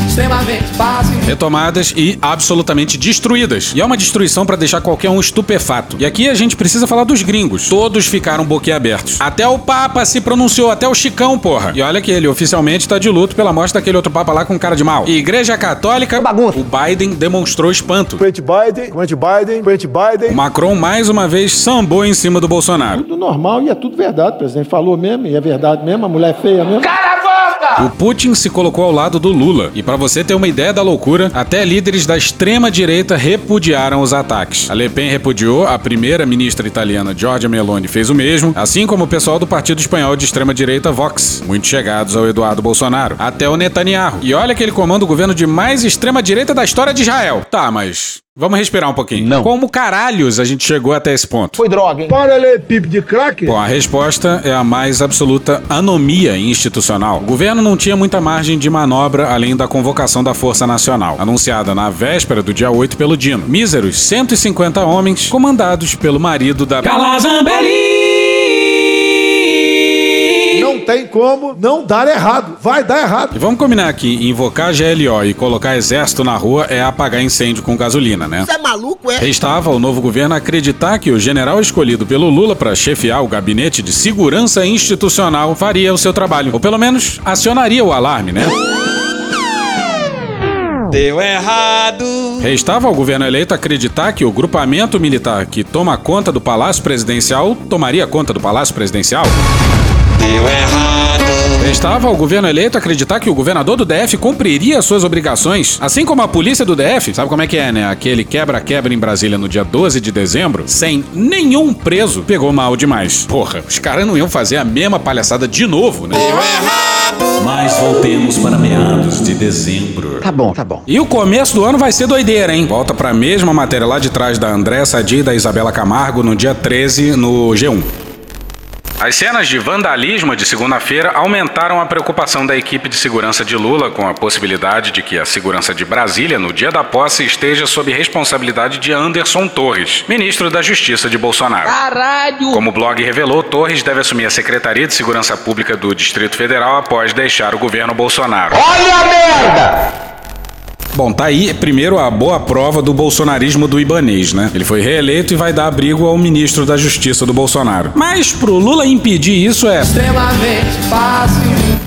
extremamente fácil. Retomadas e absolutamente destruídas. E é uma destruição pra deixar qualquer um estupefato. E aqui a gente precisa falar dos gringos. Todos ficaram boquiabertos. Até o Papa se pronunciou, até o Chicão, porra. E olha que ele oficialmente tá de luto pela morte daquele outro Papa lá com cara de mal. Igreja Católica, o Biden demonstrou espanto. Frente Biden, frente Biden, O Biden. Macron mais uma vez sambou em cima do Bolsonaro. Tudo normal e é tudo verdade. O presidente falou mesmo, e é verdade mesmo, a mulher é feia mesmo. O Putin se colocou ao lado do Lula. E pra você ter uma ideia da loucura, até líderes da extrema direita repudiaram os ataques. A Le Pen repudiou, a primeira ministra italiana Giorgia Meloni fez o mesmo, assim como o pessoal do partido espanhol de extrema direita Vox, muito chegados ao Eduardo Bolsonaro. Até o Netanyahu. E olha que ele comanda o governo de mais extrema direita da história de Israel. Tá, mas Vamos respirar um pouquinho. Não. Como caralhos a gente chegou até esse ponto? Foi droga, hein? Para ler pipe de crack. Bom, a resposta é a mais absoluta anomia institucional. O governo não tinha muita margem de manobra além da convocação da Força Nacional, anunciada na véspera do dia 8 pelo Dino. Míseros 150 homens, comandados pelo marido da Não tem como não dar errado. Vai dar errado. E vamos combinar aqui, invocar GLO e colocar exército na rua é apagar incêndio com gasolina, né? Você é maluco, é? Restava ao novo governo acreditar que o general escolhido pelo Lula para chefiar o gabinete de segurança institucional faria o seu trabalho, ou pelo menos acionaria o alarme, né? Deu errado. Restava ao governo eleito acreditar que o grupamento militar que toma conta do Palácio Presidencial tomaria conta do Palácio Presidencial. Deu errado. Bastava o governo eleito acreditar que o governador do DF cumpriria suas obrigações, assim como a polícia do DF. Sabe como é que é, né? Aquele quebra-quebra em Brasília no dia 12 de dezembro, sem nenhum preso, pegou mal demais. Porra, os caras não iam fazer a mesma palhaçada de novo, né? Mas voltemos para meados de dezembro. Tá bom, tá bom. E o começo do ano vai ser doideira, hein? Volta pra mesma matéria lá de trás da André Sadi e da Isabela Camargo no dia 13 no G1. As cenas de vandalismo de segunda-feira aumentaram a preocupação da equipe de segurança de Lula com a possibilidade de que a segurança de Brasília, no dia da posse, esteja sob responsabilidade de Anderson Torres, ministro da Justiça de Bolsonaro. Caralho! Como o blog revelou, Torres deve assumir a Secretaria de Segurança Pública do Distrito Federal após deixar o governo Bolsonaro. Olha a merda! Bom, tá aí primeiro a boa prova do bolsonarismo do Ibanês, né? Ele foi reeleito e vai dar abrigo ao ministro da Justiça do Bolsonaro. Mas pro Lula impedir isso é. Extremamente fácil.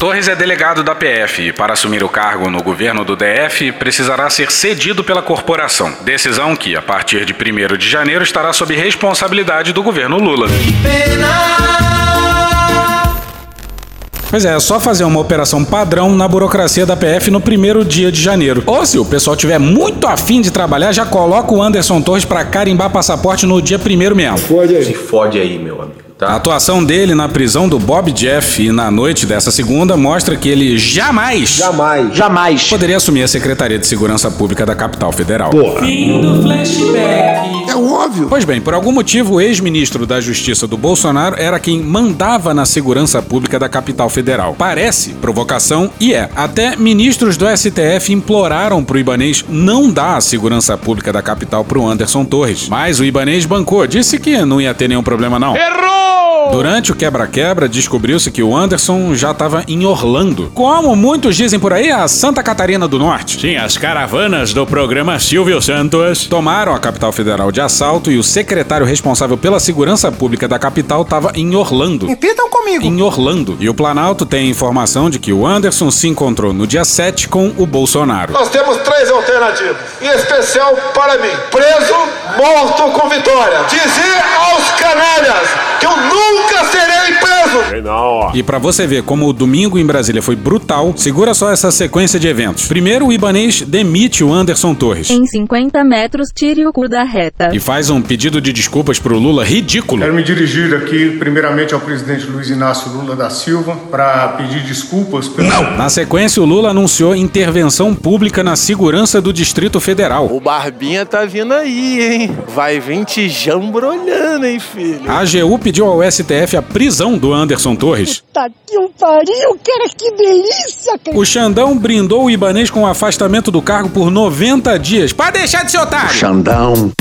Torres é delegado da PF e, para assumir o cargo no governo do DF, precisará ser cedido pela corporação. Decisão que, a partir de 1 de janeiro, estará sob responsabilidade do governo Lula. Pois é, é só fazer uma operação padrão na burocracia da PF no primeiro dia de janeiro. Ou se o pessoal tiver muito afim de trabalhar, já coloca o Anderson Torres pra carimbar passaporte no dia primeiro mesmo. Fode aí. Se fode aí, meu amigo. A atuação dele na prisão do Bob Jeff e na noite dessa segunda mostra que ele jamais, Jamais. Jamais. poderia assumir a Secretaria de Segurança Pública da capital federal. Porra. Fim do flashback. É óbvio. Pois bem, por algum motivo, o ex-ministro da Justiça do Bolsonaro era quem mandava na segurança pública da capital federal. Parece provocação e é. Até ministros do STF imploraram pro Ibanês não dar a segurança pública da capital pro Anderson Torres. Mas o Ibanês bancou, disse que não ia ter nenhum problema não. Errou! Durante o quebra-quebra, descobriu-se que o Anderson já estava em Orlando. Como muitos dizem por aí, a Santa Catarina do Norte. Sim, as caravanas do programa Silvio Santos tomaram a capital federal de assalto e o secretário responsável pela segurança pública da capital estava em Orlando. Repitam comigo. Em Orlando. E o Planalto tem informação de que o Anderson se encontrou no dia 7 com o Bolsonaro. Nós temos três alternativas, em especial para mim: preso, morto com vitória. Dizer aos canalhas que eu nunca serei preso. Não. E pra você ver como o domingo em Brasília foi brutal, segura só essa sequência de eventos. Primeiro, o Ibanês demite o Anderson Torres. Em 50 metros, tire o cu da reta. E faz um pedido de desculpas pro Lula ridículo. Quero me dirigir aqui, primeiramente, ao presidente Luiz Inácio Lula da Silva para pedir desculpas pelo. Na sequência, o Lula anunciou intervenção pública na segurança do Distrito Federal. O Barbinha tá vindo aí, hein? Vai vir te jambrolhando, hein, filho? A AGU pediu ao STF a prisão do Anderson Torres. Tá que um pariu, cara, que delícia, cara. O Xandão brindou o Ibanês com o afastamento do cargo por 90 dias. Pra deixar de ser otário! Xandão.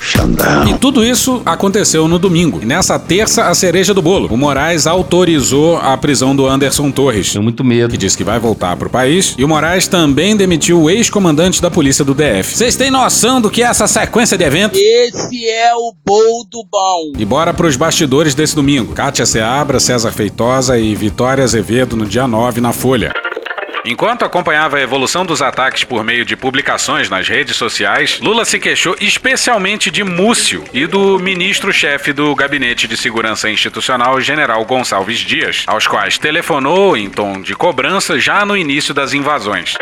Xandão. E tudo isso aconteceu no domingo. E nessa terça, a cereja do bolo. O Moraes autorizou a prisão do Anderson Torres. Tenho muito medo. Que diz que vai voltar pro país. E o Moraes também demitiu o ex-comandante da polícia do DF. Vocês têm noção do que é essa sequência de eventos? Esse é o bol do bom. E bora pros bastidores desse domingo. Kátia Seabra, César Feitosa e Vitória Azevedo no dia 9 na Folha. Enquanto acompanhava a evolução dos ataques por meio de publicações nas redes sociais, Lula se queixou especialmente de Múcio e do ministro-chefe do Gabinete de Segurança Institucional, General Gonçalves Dias, aos quais telefonou em tom de cobrança já no início das invasões.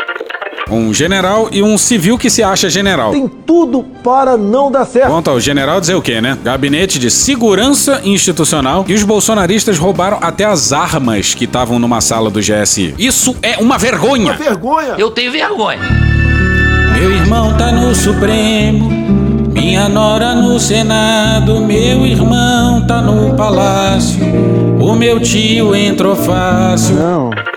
Um general e um civil que se acha general. Tem tudo para não dar certo. Conta ao general dizer o quê, né? Gabinete de Segurança Institucional e os bolsonaristas roubaram até as armas que estavam numa sala do GSI. Isso é uma vergonha! Uma vergonha. Eu tenho vergonha. Meu irmão tá no Supremo, minha nora no Senado, meu irmão tá no Palácio, o meu tio entrou fácil. Não.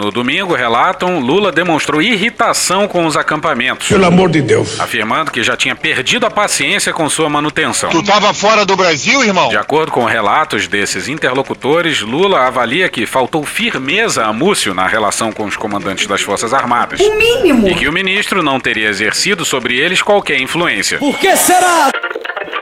No domingo, relatam, Lula demonstrou irritação com os acampamentos. Pelo amor de Deus. Afirmando que já tinha perdido a paciência com sua manutenção. Tu tava fora do Brasil, irmão? De acordo com relatos desses interlocutores, Lula avalia que faltou firmeza a Múcio na relação com os comandantes das Forças Armadas. O mínimo. E que o ministro não teria exercido sobre eles qualquer influência. Por que será?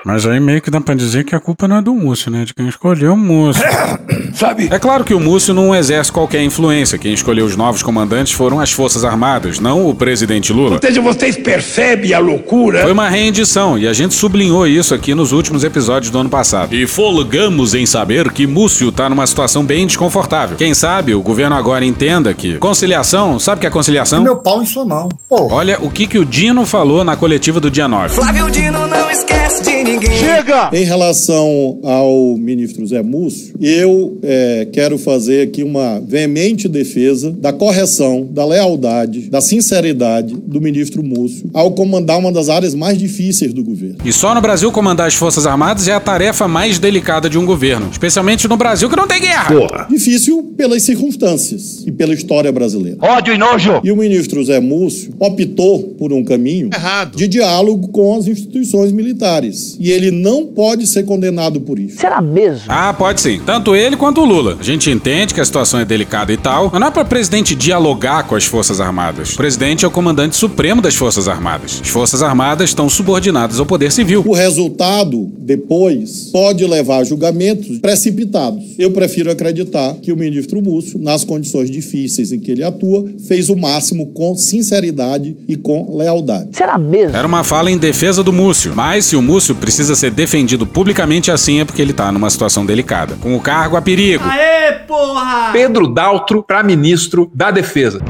Mas aí meio que dá pra dizer que a culpa não é do Múcio, né? De quem escolheu o Múcio. (coughs) Sabe? É claro que o Múcio não exerce qualquer influência. Quem escolheu os novos comandantes foram as Forças Armadas, não o presidente Lula. Ou seja, vocês percebem a loucura? Foi uma rendição e a gente sublinhou isso aqui nos últimos episódios do ano passado. E folgamos em saber que Múcio tá numa situação bem desconfortável. Quem sabe o governo agora entenda que conciliação, sabe o que é conciliação? Meu pau em sua mão. Olha o que, que o Dino falou na coletiva do dia 9. Flávio Dino não esquece de ninguém. Chega! Em relação ao ministro Zé Múcio, eu é, quero fazer aqui uma veemente defesa da correção, da lealdade, da sinceridade do ministro Múcio ao comandar uma das áreas mais difíceis do governo. E só no Brasil comandar as Forças Armadas é a tarefa mais delicada de um governo. Especialmente no Brasil que não tem guerra. Difícil pelas circunstâncias e pela história brasileira. Ódio e nojo. E o ministro Zé Múcio optou por um caminho Errado. de diálogo com as instituições militares. E ele não pode ser condenado por isso. Será mesmo? Ah, pode sim. Tanto ele quanto o Lula. A gente entende que a situação é delicada e tal, mas não é para o presidente dialogar com as Forças Armadas. O presidente é o comandante supremo das Forças Armadas. As Forças Armadas estão subordinadas ao poder civil. O resultado, depois, pode levar a julgamentos precipitados. Eu prefiro acreditar que o ministro Múcio, nas condições difíceis em que ele atua, fez o máximo com sinceridade e com lealdade. Será mesmo? Era uma fala em defesa do Múcio, mas se o Múcio precisa ser defendido publicamente assim é porque ele tá numa situação delicada. Com o cargo a perigo. Aê, porra! Pedro Daltro para ministro da Defesa.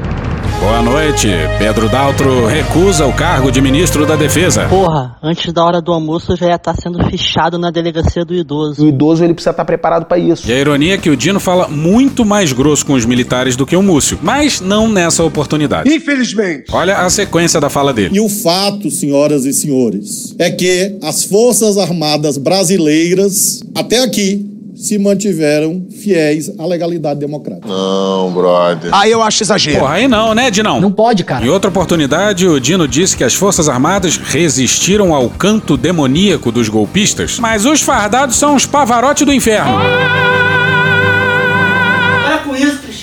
Boa noite. Pedro Daltro recusa o cargo de ministro da Defesa. Porra, antes da hora do almoço já ia estar sendo fichado na delegacia do idoso. O idoso ele precisa estar preparado para isso. E a ironia é que o Dino fala muito mais grosso com os militares do que o Múcio, mas não nessa oportunidade. Infelizmente. Olha a sequência da fala dele. E o fato, senhoras e senhores, é que as Forças Armadas brasileiras, até aqui, se mantiveram fiéis à legalidade democrática. Não, brother. Aí eu acho exagero. Porra, aí não, né, Dinão? Não pode, cara. Em outra oportunidade, o Dino disse que as Forças Armadas resistiram ao canto demoníaco dos golpistas, mas os fardados são os pavarotes do inferno. Cristiano.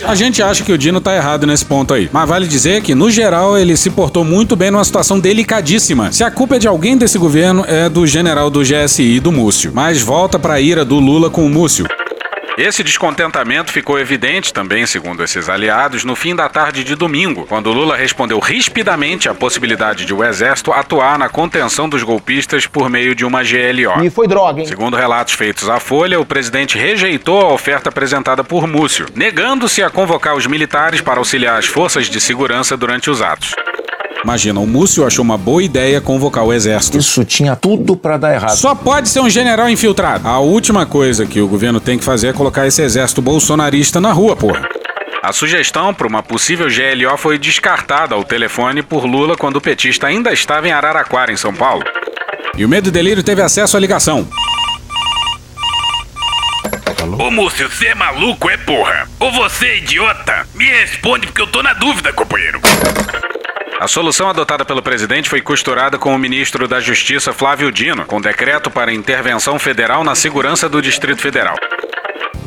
A gente acha que o Dino tá errado nesse ponto aí. Mas vale dizer que, no geral, ele se portou muito bem numa situação delicadíssima. Se a culpa é de alguém desse governo, é do general do GSI, do Múcio. Mas volta pra ira do Lula com o Múcio. Esse descontentamento ficou evidente também, segundo esses aliados, no fim da tarde de domingo, quando Lula respondeu rispidamente à possibilidade de o Exército atuar na contenção dos golpistas por meio de uma GLO. E foi droga, hein? Segundo relatos feitos à Folha, o presidente rejeitou a oferta apresentada por Múcio, negando-se a convocar os militares para auxiliar as forças de segurança durante os atos. Imagina, o Múcio achou uma boa ideia convocar o exército. Isso tinha tudo pra dar errado. Só pode ser um general infiltrado. A última coisa que o governo tem que fazer é colocar esse exército bolsonarista na rua, porra. A sugestão para uma possível GLO foi descartada ao telefone por Lula quando o petista ainda estava em Araraquara, em São Paulo. E o Medo e Delírio teve acesso à ligação. Ô Múcio, você é maluco, é porra? Ou você é idiota? Me responde porque eu tô na dúvida, companheiro. A solução adotada pelo presidente foi costurada com o ministro da Justiça Flávio Dino, com decreto para intervenção federal na segurança do Distrito Federal.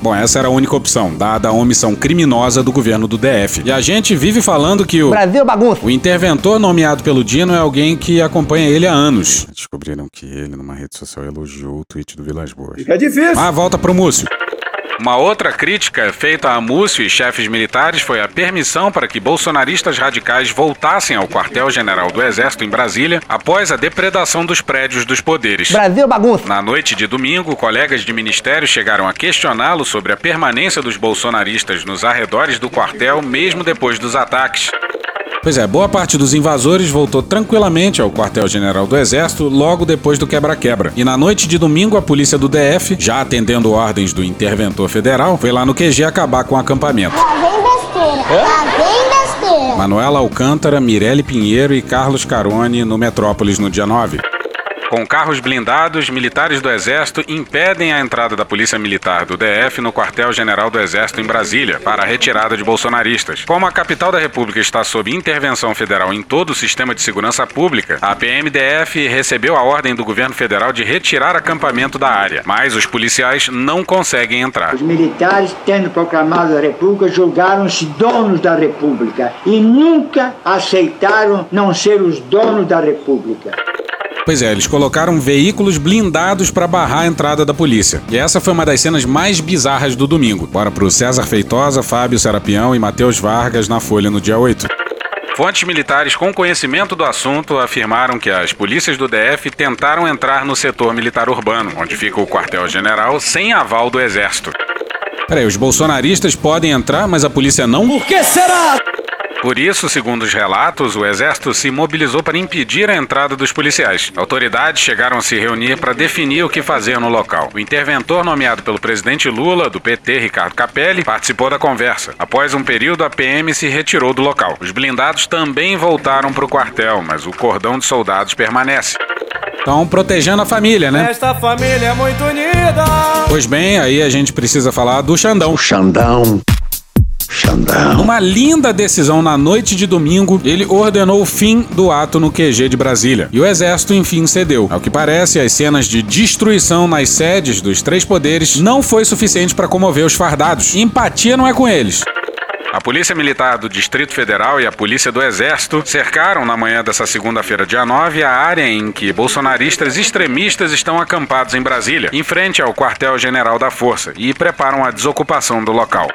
Bom, essa era a única opção, dada a omissão criminosa do governo do DF. E a gente vive falando que o. Brasil bagunça. O interventor nomeado pelo Dino é alguém que acompanha ele há anos. Descobriram que ele, numa rede social, elogiou o tweet do Vilas Boas. Fica difícil. Ah, volta pro Múcio. Uma outra crítica feita a Múcio e chefes militares foi a permissão para que bolsonaristas radicais voltassem ao quartel-general do Exército em Brasília após a depredação dos prédios dos poderes. Brasil bagunça. Na noite de domingo, colegas de ministério chegaram a questioná-lo sobre a permanência dos bolsonaristas nos arredores do quartel, mesmo depois dos ataques. Pois é, boa parte dos invasores voltou tranquilamente ao quartel-general do Exército logo depois do quebra-quebra. E na noite de domingo, a polícia do DF, já atendendo ordens do interventor federal, foi lá no QG acabar com o acampamento. Lá vem besteira. Lá vem besteira. Manuela Alcântara, Mirelle Pinheiro e Carlos Carone no Metrópolis no dia 9. Com carros blindados, militares do Exército impedem a entrada da Polícia Militar do DF no quartel-general do Exército em Brasília para a retirada de bolsonaristas. Como a capital da República está sob intervenção federal em todo o sistema de segurança pública, a PMDF recebeu a ordem do governo federal de retirar acampamento da área, mas os policiais não conseguem entrar. Os militares, tendo proclamado a República, julgaram-se donos da República e nunca aceitaram não ser os donos da República. Pois é, eles colocaram veículos blindados para barrar a entrada da polícia. E essa foi uma das cenas mais bizarras do domingo. Bora pro César Feitosa, Fábio Serapião e Matheus Vargas na Folha no dia 8. Fontes militares com conhecimento do assunto afirmaram que as polícias do DF tentaram entrar no setor militar urbano, onde fica o quartel-general, sem aval do Exército. Peraí, os bolsonaristas podem entrar, mas a polícia não? Por que será? Por isso, segundo os relatos, o exército se mobilizou para impedir a entrada dos policiais. Autoridades chegaram a se reunir para definir o que fazer no local. O interventor nomeado pelo presidente Lula, do PT, Ricardo Capelli, participou da conversa. Após um período, a PM se retirou do local. Os blindados também voltaram para o quartel, mas o cordão de soldados permanece. Estão protegendo a família, né? Esta família é muito unida. Pois bem, aí a gente precisa falar do Xandão. Xandão. Xandão. Numa linda decisão na noite de domingo, ele ordenou o fim do ato no QG de Brasília. E o exército, enfim, cedeu. Ao que parece, as cenas de destruição nas sedes dos três poderes não foi suficiente para comover os fardados. Empatia não é com eles. A Polícia Militar do Distrito Federal e a Polícia do Exército cercaram na manhã dessa segunda-feira, dia 9, a área em que bolsonaristas extremistas estão acampados em Brasília, em frente ao quartel-general da Força, e preparam a desocupação do local.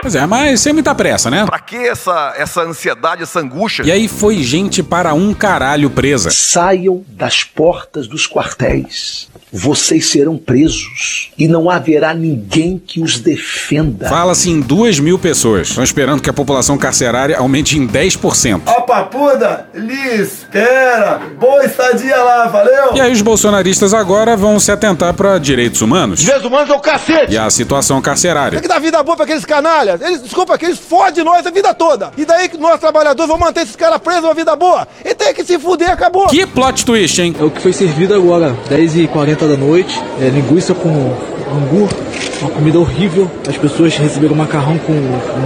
Pois é, mas sem muita pressa, né? Pra que essa, essa ansiedade, essa angústia? E aí foi gente para um caralho presa. Saiam das portas dos quartéis. Vocês serão presos e não haverá ninguém que os defenda. Fala-se em duas mil pessoas. Estão esperando que a população carcerária aumente em 10%. Ó, papuda, Liz, espera. Boa estadia lá, valeu? E aí os bolsonaristas agora vão se atentar para direitos humanos. Direitos humanos é o cacete. E a situação carcerária. Tem que dar vida boa pra aqueles canalhas. Eles, desculpa, que eles fodem nós a vida toda. E daí que nós, trabalhadores, vamos manter esses caras presos uma vida boa. E tem que se fuder, acabou. Que plot twist, hein? É o que foi servido agora, 10h40 da noite. É linguiça com angu, uma comida horrível. As pessoas receberam macarrão com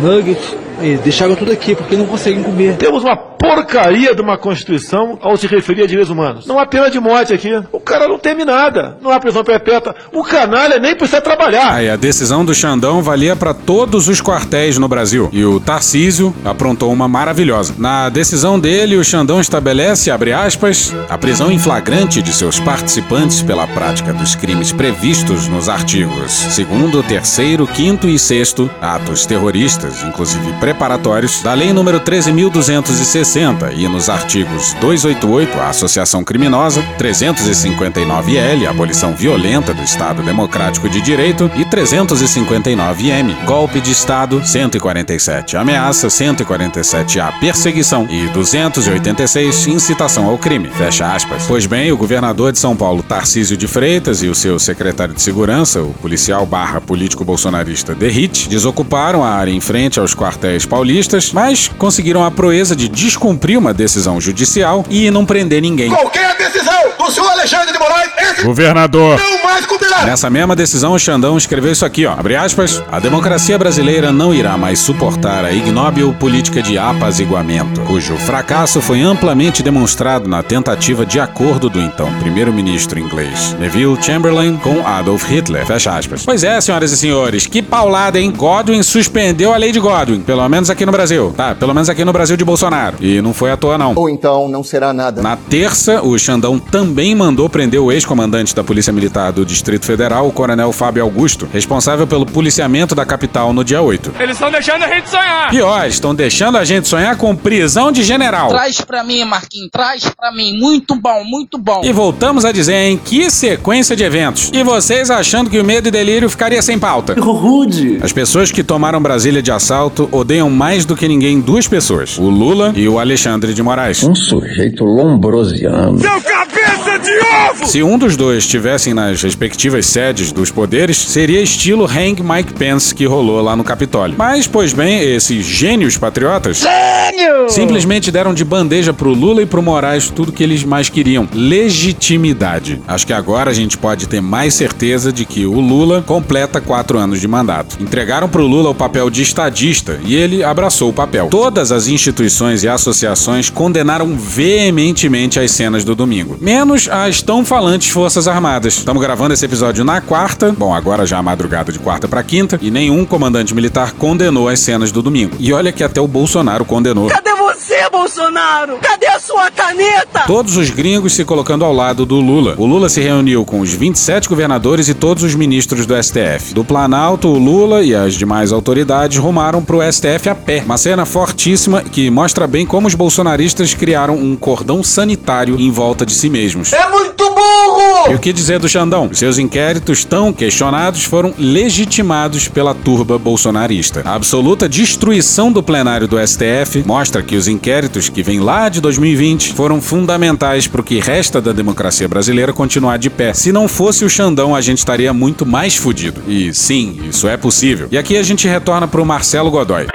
nugget. E deixaram tudo aqui porque não conseguem comer. Temos uma porcaria de uma Constituição ao se referir a direitos humanos. Não há pena de morte aqui. O cara não teme nada. Não há prisão perpétua. O canalha nem precisa trabalhar. Aí a decisão do Xandão valia para todos os quartéis no Brasil. E o Tarcísio aprontou uma maravilhosa. Na decisão dele, o Xandão estabelece, abre aspas, a prisão em flagrante de seus participantes pela prática dos crimes previstos nos artigos 2 terceiro, 5 e 6 atos terroristas, inclusive preparatórios, da Lei número 13.260 e nos artigos 288, a associação criminosa, 359L, a abolição violenta do Estado Democrático de Direito e 359M, golpe de Estado, 147, ameaça, 147A, perseguição e 286, incitação ao crime. Fecha aspas. Pois bem, o governador de São Paulo, Tarcísio de Freitas, e o seu secretário de segurança, o policial barra político bolsonarista Derrite, desocuparam a área em frente aos quartéis paulistas, mas conseguiram a proeza de descumprir uma decisão judicial e não prender ninguém. Qualquer decisão do senhor Alexandre de Moraes, esse Governador. não mais cumprirá. Nessa mesma decisão, o Xandão escreveu isso aqui, ó. Abre aspas. A democracia brasileira não irá mais suportar a ignóbil política de apaziguamento, cujo fracasso foi amplamente demonstrado na tentativa de acordo do então primeiro-ministro inglês Neville Chamberlain com Adolf Hitler. Fecha aspas. Pois é, senhoras e senhores, que paulada, hein? Godwin suspendeu a lei de Godwin, pelo menos aqui no Brasil, tá? Pelo menos aqui no Brasil de Bolsonaro. E não foi à toa, não. Ou então não será nada. Na terça, o Xandão também mandou prender o ex-comandante da Polícia Militar do Distrito Federal, o coronel Fábio Augusto, responsável pelo policiamento da capital no dia 8. Eles estão deixando a gente sonhar. Pior, estão deixando a gente sonhar com prisão de general. Traz pra mim, Marquinhos, traz pra mim. Muito bom, muito bom. E voltamos a dizer, hein? Que sequência de eventos. E vocês achando que o medo e delírio ficaria sem pauta. Rude. As pessoas que tomaram Brasília de assalto odeiam mais do que ninguém duas pessoas: o Lula e o Alexandre de Moraes. Um sujeito lombrosiano. Seu cabeça de ovo! Se um dos dois estivessem nas respectivas sedes dos poderes, seria estilo Hang Mike Pence que rolou lá no Capitólio. Mas, pois bem, esses gênios patriotas Gênio! simplesmente deram de bandeja pro Lula e pro Moraes tudo que eles mais queriam: legitimidade. Acho que agora a gente pode ter mais certeza de que o Lula completa quatro anos de mandato. Entregaram pro Lula o papel de estadista e ele abraçou o papel. Todas as instituições e associações condenaram veementemente as cenas do domingo, menos as tão falantes Forças Armadas. Estamos gravando esse episódio na quarta, bom, agora já a madrugada de quarta para quinta, e nenhum comandante militar condenou as cenas do domingo. E olha que até o Bolsonaro condenou. Cadê você? Bolsonaro? Cadê a sua caneta? Todos os gringos se colocando ao lado do Lula. O Lula se reuniu com os 27 governadores e todos os ministros do STF. Do Planalto, o Lula e as demais autoridades rumaram pro STF a pé. Uma cena fortíssima que mostra bem como os bolsonaristas criaram um cordão sanitário em volta de si É muito burro! E o que dizer do Xandão? Seus inquéritos tão questionados foram legitimados pela turba bolsonarista. A absoluta destruição do plenário do STF mostra que os inquéritos que vêm lá de 2020 foram fundamentais para o que resta da democracia brasileira continuar de pé. Se não fosse o Xandão, a gente estaria muito mais fudido. E sim, isso é possível. E aqui a gente retorna para o Marcelo Godoy.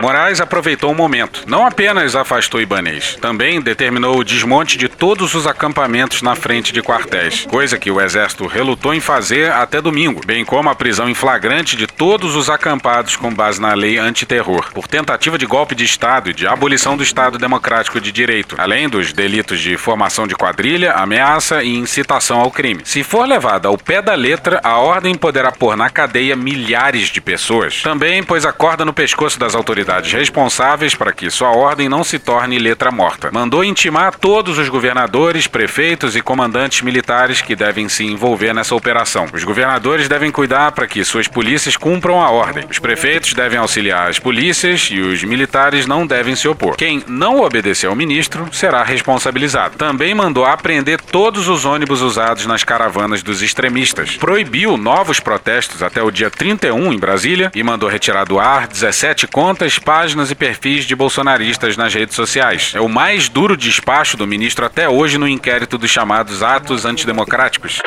Moraes aproveitou o momento. Não apenas afastou Ibanês, também determinou o desmonte de todos os acampamentos na frente de quartéis, coisa que o Exército relutou em fazer até domingo, bem como a prisão em flagrante de todos os acampados com base na lei antiterror, por tentativa de golpe de Estado e de abolição do Estado Democrático de Direito, além dos delitos de formação de quadrilha, ameaça e incitação ao crime. Se for levada ao pé da letra, a ordem poderá pôr na cadeia milhares de pessoas. Também pôs a corda no pescoço das autoridades responsáveis para que sua ordem não se torne letra morta. Mandou intimar todos os governadores, prefeitos e comandantes militares que devem se envolver nessa operação. Os governadores devem cuidar para que suas polícias cumpram a ordem. Os prefeitos devem auxiliar as polícias e os militares não devem se opor. Quem não obedecer ao ministro será responsabilizado. Também mandou apreender todos os ônibus usados nas caravanas dos extremistas. Proibiu novos protestos até o dia 31 em Brasília e mandou retirar do ar 17 contas páginas e perfis de bolsonaristas nas redes sociais. É o mais duro despacho do ministro até hoje no inquérito dos chamados atos antidemocráticos.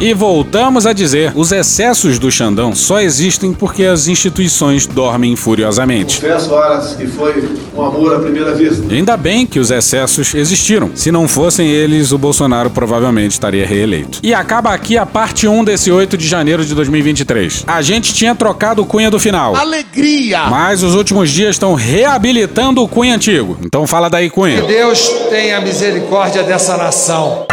E voltamos a dizer: os excessos do Xandão só existem porque as instituições dormem furiosamente. Confesso, horas que foi um amor à primeira vista. Ainda bem que os excessos existiram. Se não fossem eles, o Bolsonaro provavelmente estaria reeleito. E acaba aqui a parte 1 desse 8 de janeiro de 2023. A gente tinha trocado o Cunha do final. Alegria! Mas os últimos dias estão reabilitando o Cunha antigo. Então fala daí, Cunha. Que Deus tenha misericórdia dessa nação.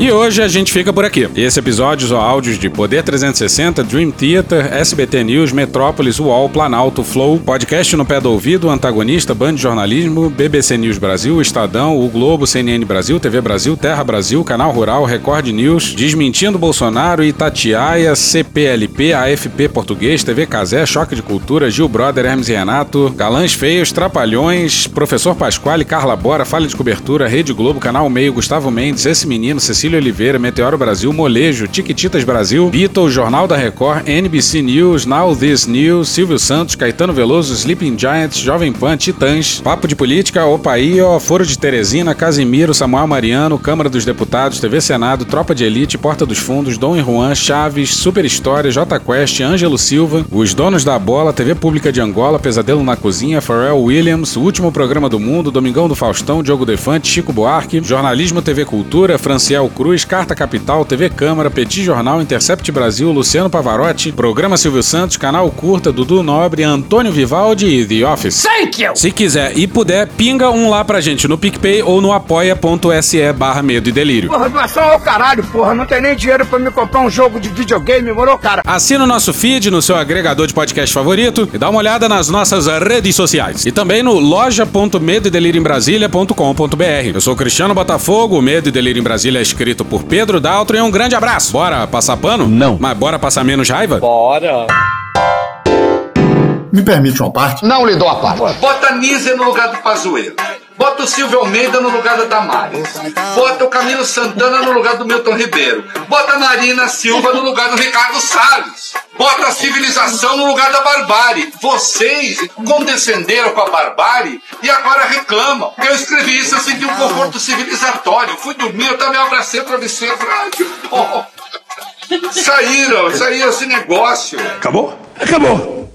E hoje a gente fica por aqui. Esse episódio usou áudios de Poder 360, Dream Theater, SBT News, Metrópolis, UOL, Planalto, Flow, Podcast no Pé do Ouvido, Antagonista, Band de Jornalismo, BBC News Brasil, Estadão, O Globo, CNN Brasil, TV Brasil, Terra Brasil, Canal Rural, Record News, Desmentindo Bolsonaro, Itatiaia, CPLP, AFP Português, TV Casé, Choque de Cultura, Gil Brother, Hermes e Renato, Galãs Feios, Trapalhões, Professor Pasquale, Carla Bora, Falha de Cobertura, Rede Globo, Canal Meio, Gustavo Mendes, Esse Menino, Cecília Oliveira, Meteoro Brasil, Molejo, Tiquititas Brasil, Beatles, Jornal da Record, NBC News, Now This News, Silvio Santos, Caetano Veloso, Sleeping Giants, Jovem Pan, Titãs, Papo de Política, Opaío, Foro de Teresina, Casimiro, Samuel Mariano, Câmara dos Deputados, TV Senado, Tropa de Elite, Porta dos Fundos, Dom e Juan, Chaves, Super História, J Quest, Ângelo Silva, Os Donos da Bola, TV Pública de Angola, Pesadelo na Cozinha, Pharrell Williams, O Último Programa do Mundo, Domingão do Faustão, Diogo Defante, Chico Buarque, Jornalismo TV Cultura, Franciel Cruz, Carta Capital, TV Câmara, Petit Jornal, Intercept Brasil, Luciano Pavarotti, Programa Silvio Santos, Canal Curta, Dudu Nobre, Antônio Vivaldi e The Office. Thank you! Se quiser e puder, pinga um lá pra gente no PicPay ou no apoia.se barra medo e delírio. Porra, doação ao caralho, porra. Não tem nem dinheiro pra me comprar um jogo de videogame, moro, cara? Assina o nosso feed no seu agregador de podcast favorito e dá uma olhada nas nossas redes sociais. E também no loja.medoedelirioembrasilha.com.br. Eu sou Cristiano Botafogo, o Medo e Delírio em Brasília é escrito por Pedro Daltro e um grande abraço. Bora passar pano? Não. Mas bora passar menos raiva? Bora. Me permite uma parte? Não lhe dou a parte. Bota Nízia no lugar do Pazuello. Bota o Silvio Almeida no lugar da Damares. Bota o Camilo Santana no lugar do Milton Ribeiro. Bota a Marina Silva no lugar do Ricardo Salles. Bota a civilização no lugar da barbárie. Vocês condescenderam com a barbárie e agora reclamam. Eu escrevi isso, eu senti um conforto civilizatório. Fui dormir, eu também abracei o travesseiro. Ai, que bom. Saíram, saíram esse negócio. Acabou? Acabou.